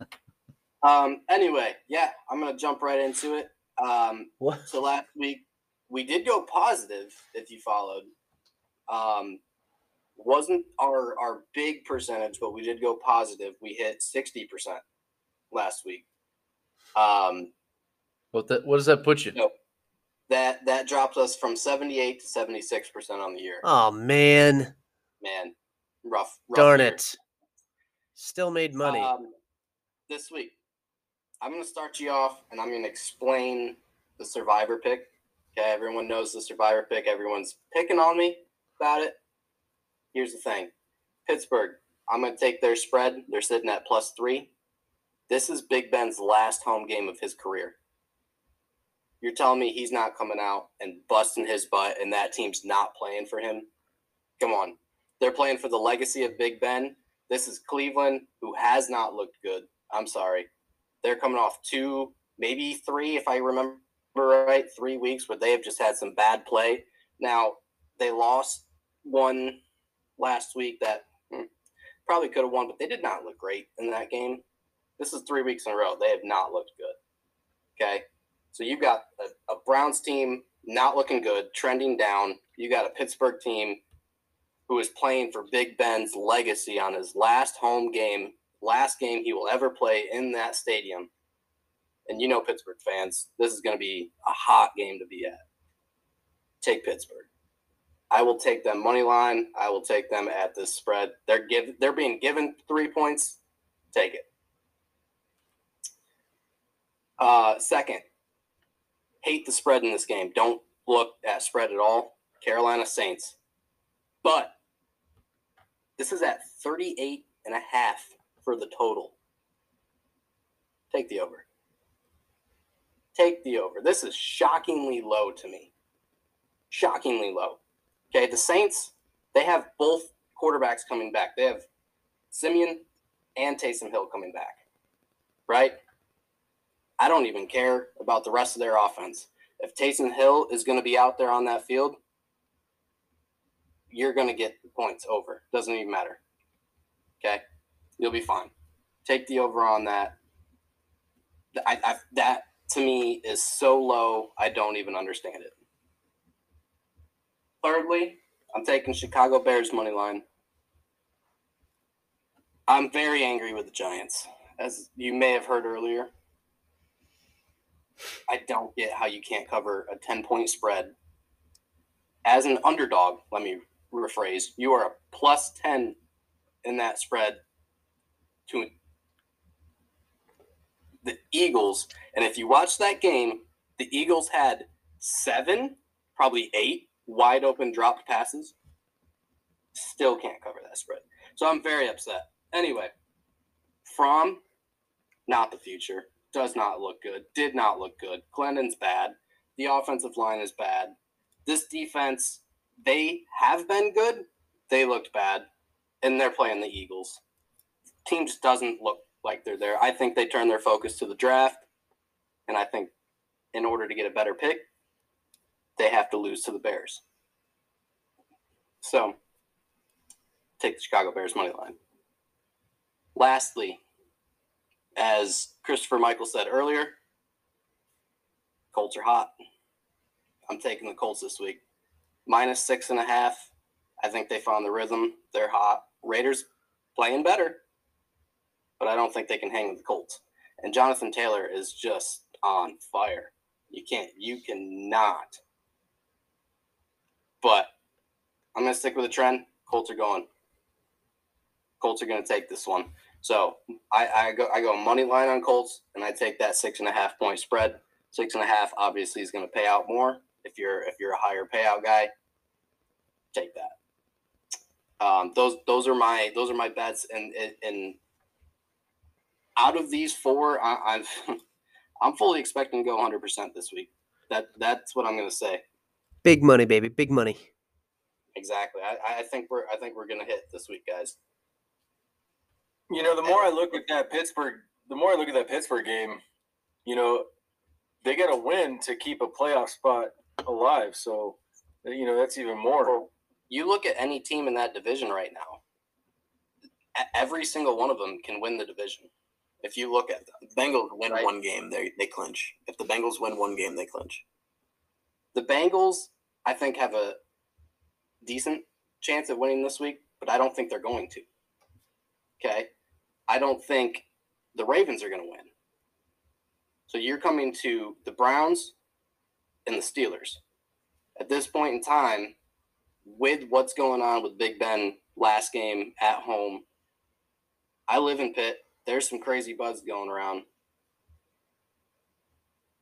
<laughs> um, anyway, yeah, I'm gonna jump right into it. Um, what? so last week we did go positive, if you followed. Um, wasn't our our big percentage, but we did go positive. We hit sixty percent last week. Um, What that? What does that put you? No. that that dropped us from 78 to 76 percent on the year Oh man, man rough, rough darn year. it! Still made money. um, this week i'm going to start you off and i'm going to explain the survivor pick okay everyone knows the survivor pick everyone's picking on me about it here's the thing pittsburgh i'm going to take their spread they're sitting at plus three this is big ben's last home game of his career you're telling me he's not coming out and busting his butt and that team's not playing for him come on They're playing for the legacy of Big Ben. This is Cleveland, who has not looked good. I'm sorry. They're coming off two, maybe three, if I remember right, three weeks where they have just had some bad play. Now, they lost one last week that hmm, probably could have won, but they did not look great in that game. This is three weeks in a row. They have not looked good. Okay. So you've got a, a Browns team not looking good, trending down. You got a Pittsburgh team who is playing for Big Ben's legacy on his last home game, last game he will ever play in that stadium. And you know, Pittsburgh fans, this is going to be a hot game to be at. Take Pittsburgh. I will take them money line. I will take them at this spread. They're give they're being given three points. Take it. Uh, second, hate the spread in this game. Don't look at spread at all. Carolina Saints. But this is at 38 and a half for the total. Take the over. Take the over. This is shockingly low to me. Shockingly low. Okay, the Saints, they have both quarterbacks coming back. They have Siemian and Taysom Hill coming back. Right? I don't even care about the rest of their offense. If Taysom Hill is going to be out there on that field, you're going to get the points over. Doesn't even matter. Okay, you'll be fine. Take the over on that. I, I, that to me is so low. I don't even understand it. Thirdly, I'm taking Chicago Bears money line. I'm very angry with the Giants, as you may have heard earlier. I don't get how you can't cover a 10 point spread. As an underdog, let me rephrase, you are a plus 10 in that spread to the Eagles. And if you watch that game, the Eagles had seven, probably eight wide open dropped passes. Still can't cover that spread. So I'm very upset. Anyway, from not the future does not look good, did not look good. Glennon's bad. The offensive line is bad. This defense, they have been good. They looked bad. And they're playing the Eagles. Team just doesn't look like they're there. I think they turn their focus to the draft. And I think in order to get a better pick, they have to lose to the Bears. So take the Chicago Bears money line. Lastly, as Christopher Michael said earlier, Colts are hot. I'm taking the Colts this week. Minus six and a half. I think they found the rhythm. They're hot. Raiders playing better, but I don't think they can hang with the Colts. And Jonathan Taylor is just on fire. You can't, you cannot. But I'm going to stick with the trend. Colts are going. Colts are going to take this one. So I, I go I go money line on Colts, and I take that six and a half point spread. Six and a half obviously is going to pay out more if you're if you're a higher payout guy. Take that. Um, those those are my those are my bets, and and out of these four, I, I've <laughs> I'm fully expecting to go 100 percent this week. That that's what I'm going to say. Big money, baby. Big money. Exactly. I, I think we're I think we're going to hit this week, guys. You know, the more I look at that Pittsburgh, the more I look at that Pittsburgh game, you know, they got to win to keep a playoff spot alive. So, you know, that's even more. You look at any team in that division right now. Every single one of them can win the division. If you look at them, Bengals win right? one game, they they clinch. If the Bengals win one game, they clinch. The Bengals, I think, have a decent chance of winning this week, but I don't think they're going to. Okay. I don't think the Ravens are going to win. So you're coming to the Browns and the Steelers. At this point in time, with what's going on with Big Ben last game at home, I live in Pitt. There's some crazy buzz going around.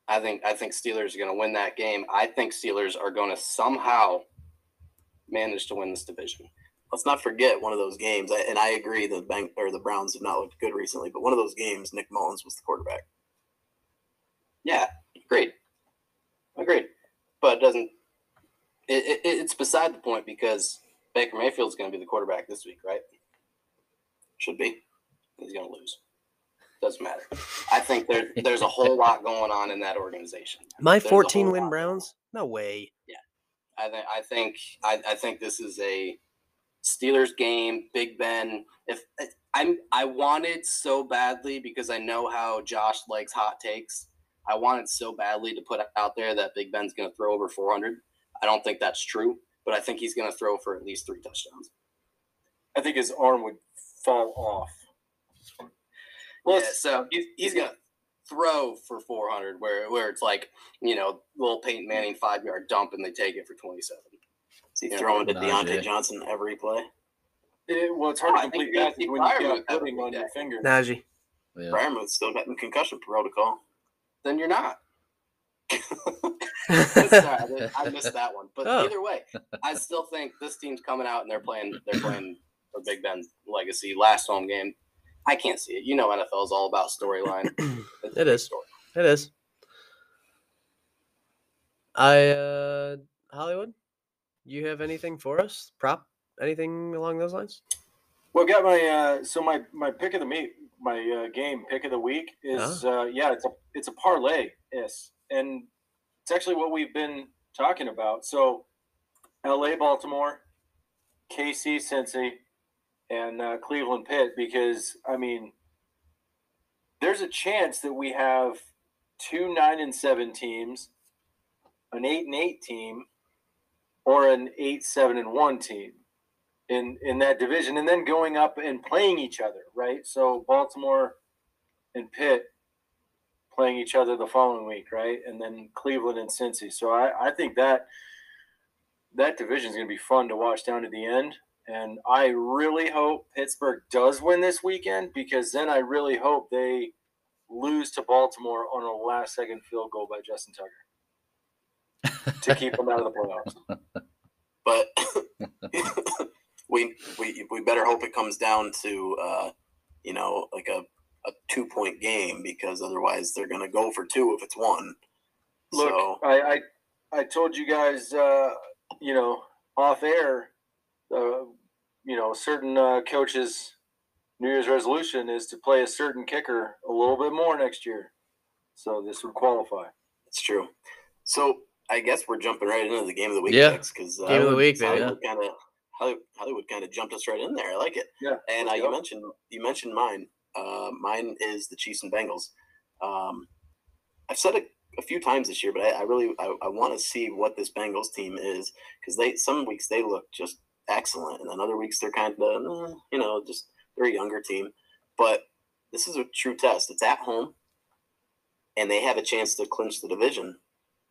I think I think Steelers are going to win that game. I think Steelers are going to somehow manage to win this division let's not forget one of those games. And I agree the bank or the Browns have not looked good recently, but one of those games, Nick Mullens was the quarterback. Yeah, great, agreed. But it doesn't. It, it, it's beside the point because Baker Mayfield's going to be the quarterback this week, right? Should be. He's going to lose. Doesn't matter. I think there, there's a whole lot going on in that organization. My There's 14 win lot. Browns? No way. Yeah. I think I think I, I think this is a Steelers game. Big Ben. If I'm I wanted so badly because I know how Josh likes hot takes. I wanted so badly to put out there that Big Ben's going to throw over 400. I don't think that's true, but I think he's going to throw for at least three touchdowns. I think his arm would fall off. Well, so he's, he's going to throw for 400, where where it's like you know, little Peyton Manning five yard dump and they take it for 27. Is he Yeah, throwing to Najee. Diontae Johnson every play? It- well, it's hard Oh, to complete that when you've Freiermuth got have a pudding big on your finger. Najee. Yeah. Freiermuth's still got in concussion protocol. Then you're not. <laughs> Sorry, I, missed that one. But Oh. either way, I still think this team's coming out and they're playing. They're playing for Big Ben's legacy. Last home game, I can't see it. You know, NFL is all about storyline. <clears throat> It's a It big is. story. It is. I uh Hollywood, you have anything for us? Prop? Anything along those lines? Well, got my uh, so my my pick of the meet, my uh, game pick of the week is uh, yeah, it's a it's a parlay is, and it's actually what we've been talking about. So, L.A. Baltimore, KC Cincy, and uh, Cleveland Pitt because I mean, there's a chance that we have two nine and seven teams, an eight and eight team, or an eight seven and one team in in that division, and then going up and playing each other, right? So Baltimore and Pitt playing each other the following week, right? And then Cleveland and Cincy. So I, I think that that division is going to be fun to watch down to the end. And I really hope Pittsburgh does win this weekend because then I really hope they lose to Baltimore on a last second field goal by Justin Tucker to keep them out of the playoffs. <laughs> But <coughs> we we we better hope it comes down to uh, you know like a, a two point game because otherwise they're gonna go for two if it's one. Look, so I, I I told you guys, uh, you know, off air, uh, you know, certain uh, coaches' New Year's resolution is to play a certain kicker a little bit more next year. So this would qualify. it's true. So I guess we're jumping right into the game of the week Yeah. because uh, Game of the week, baby. Hollywood kind of Hollywood, Hollywood kind of jumped us right in there. I like it. Yeah. And uh, you mentioned you mentioned mine. Uh, mine is the Chiefs and Bengals. Um, I've said it a few times this year, but I, I really I, I want to see what this Bengals team is because they some weeks they look just excellent, and then other weeks they're kind of you know just they're a younger team. But this is a true test. It's at home, and they have a chance to clinch the division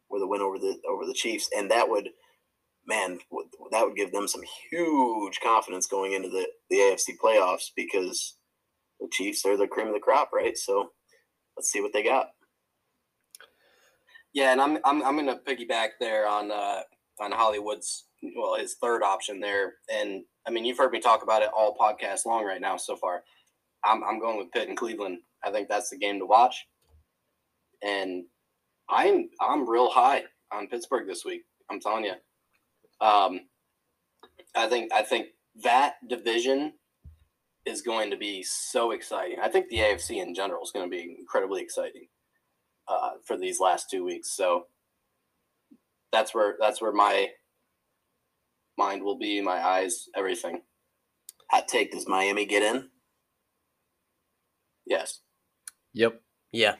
with a win over the over the Chiefs, and that would man that would give them some huge confidence going into the the AFC playoffs because the Chiefs are the cream of the crop, right? So let's see what they got. Yeah, and I'm I'm I'm gonna piggyback there on uh on Hollywood's well his third option there, and I mean you've heard me talk about it all podcast long right now so far. I'm I'm going with Pitt and Cleveland. I think that's the game to watch, and I'm I'm real high on Pittsburgh this week. I'm telling you, um, I think I think that division is going to be so exciting. I think the AFC in general is going to be incredibly exciting uh, for these last two weeks. So that's where that's where my mind will be, my eyes, everything. Hot take: Does Miami get in? Yes. Yep. Yeah.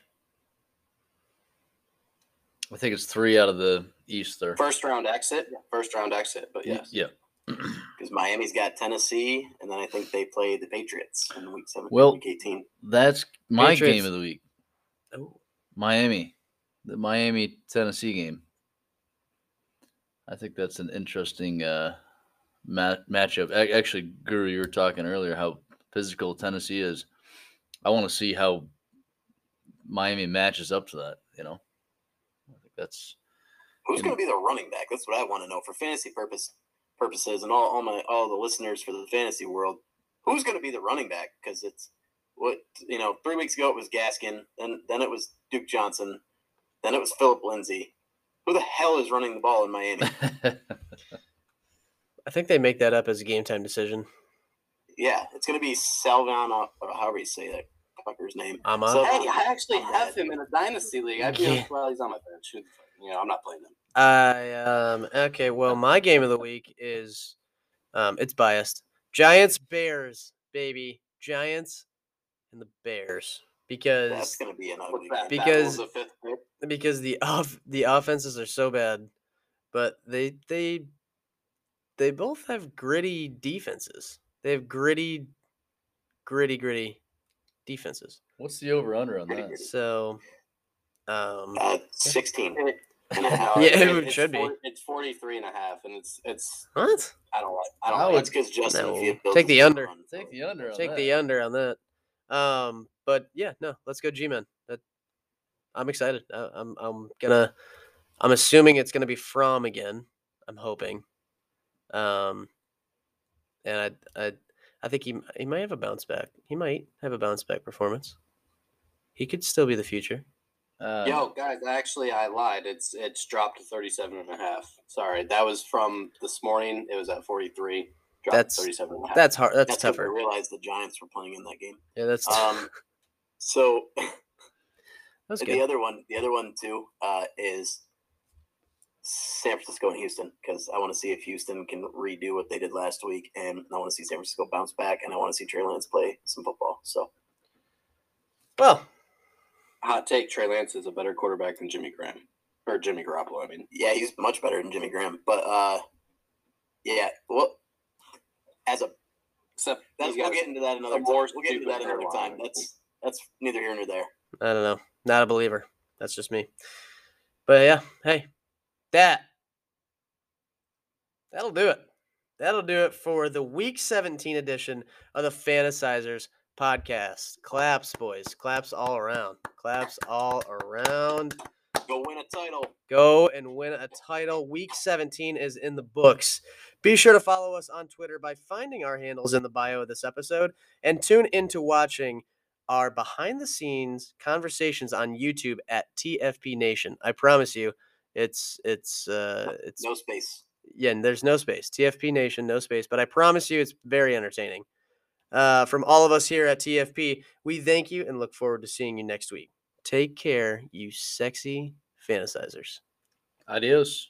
I think it's three out of the East there. First round exit. First round exit. But yes. Yeah. <clears throat> Because Miami's got Tennessee, and then I think they play the Patriots in week seven, Well- week eighteen. That's my Patriots- game of the week. Oh, Miami, the Miami Tennessee game. I think that's an interesting uh, ma- matchup. A- Actually, Guru, you were talking earlier how physical Tennessee is. I want to see how Miami matches up to that. You know, I think that's Who's going to be the running back? That's what I want to know for fantasy purpose purposes, and all, all my all the listeners for the fantasy world. Who's going to be the running back? Because it's what you know. Three weeks ago it was Gaskin, then then it was Duke Johnson, then it was Phillip Lindsay. Who the hell is running the ball in Miami? <laughs> I think they make that up as a game time decision. Yeah, it's gonna be Salvon, uh, or however you say that fucker's name. Amon. So- Hey, I actually I'm have him in a dynasty league. I feel Yeah. well, he's on my bench. Who the You know, I'm not playing him. I um okay. Well, my game of the week is um it's biased. Giants Bears baby Giants and the Bears That's because gonna be an ugly game. Because- the because the off the offenses are so bad, but they they they both have gritty defenses. They have gritty, gritty, gritty defenses. What's the over under on that? So, um, Uh, sixteen. And a <laughs> half. Yeah, it, it it's should be. It's 43 and a half, and it's it's. what? I don't like. I don't I like. would- That's because Justin No. Take the under. run. Take the under on Take that. the under on that. Um, but yeah, no, let's go G-men. I'm excited. I, I'm I'm gonna. I'm assuming it's gonna be from again. I'm hoping. Um, and I I I think he he might have a bounce back. He might have a bounce back performance. He could still be the future. Uh, Yo, guys, actually, I lied. It's it's dropped to 37 and a half. Sorry, that was from this morning. It was at 43. That's- 37 and a half. That's hard. That's, That's, tougher. realized the Giants were playing in that game. Yeah, that's Um, so <laughs> that's the other one, the other one too, uh, is San Francisco and Houston because I want to see if Houston can redo what they did last week, and I want to see San Francisco bounce back, and I want to see Trey Lance play some football. So Well, Hot take: Trey Lance is a better quarterback than Jimmy Graham or Jimmy Garoppolo. I mean, yeah, he's much better than Jimmy Graham, but uh, yeah, well, as a except that's, we'll get into that another time. We'll get into that another time. That's that's neither here nor there. I don't know. Not a believer. That's just me. But yeah, hey, that that'll do it. That'll do it for the week 17 edition of the Fantasizers podcast. Claps, boys. Claps all around. Claps all around. Go win a title. Go and win a title. Week 17 is in the books. Be sure to follow us on Twitter by finding our handles in the bio of this episode and tune into watching our behind the scenes conversations on YouTube at TFP Nation. I promise you, it's it's uh it's No space. yeah, and there's no space. TFP Nation, no space. But I promise you, it's very entertaining. Uh, from all of us here at TFP, we thank you and look forward to seeing you next week. Take care, you sexy fantasizers. Adios.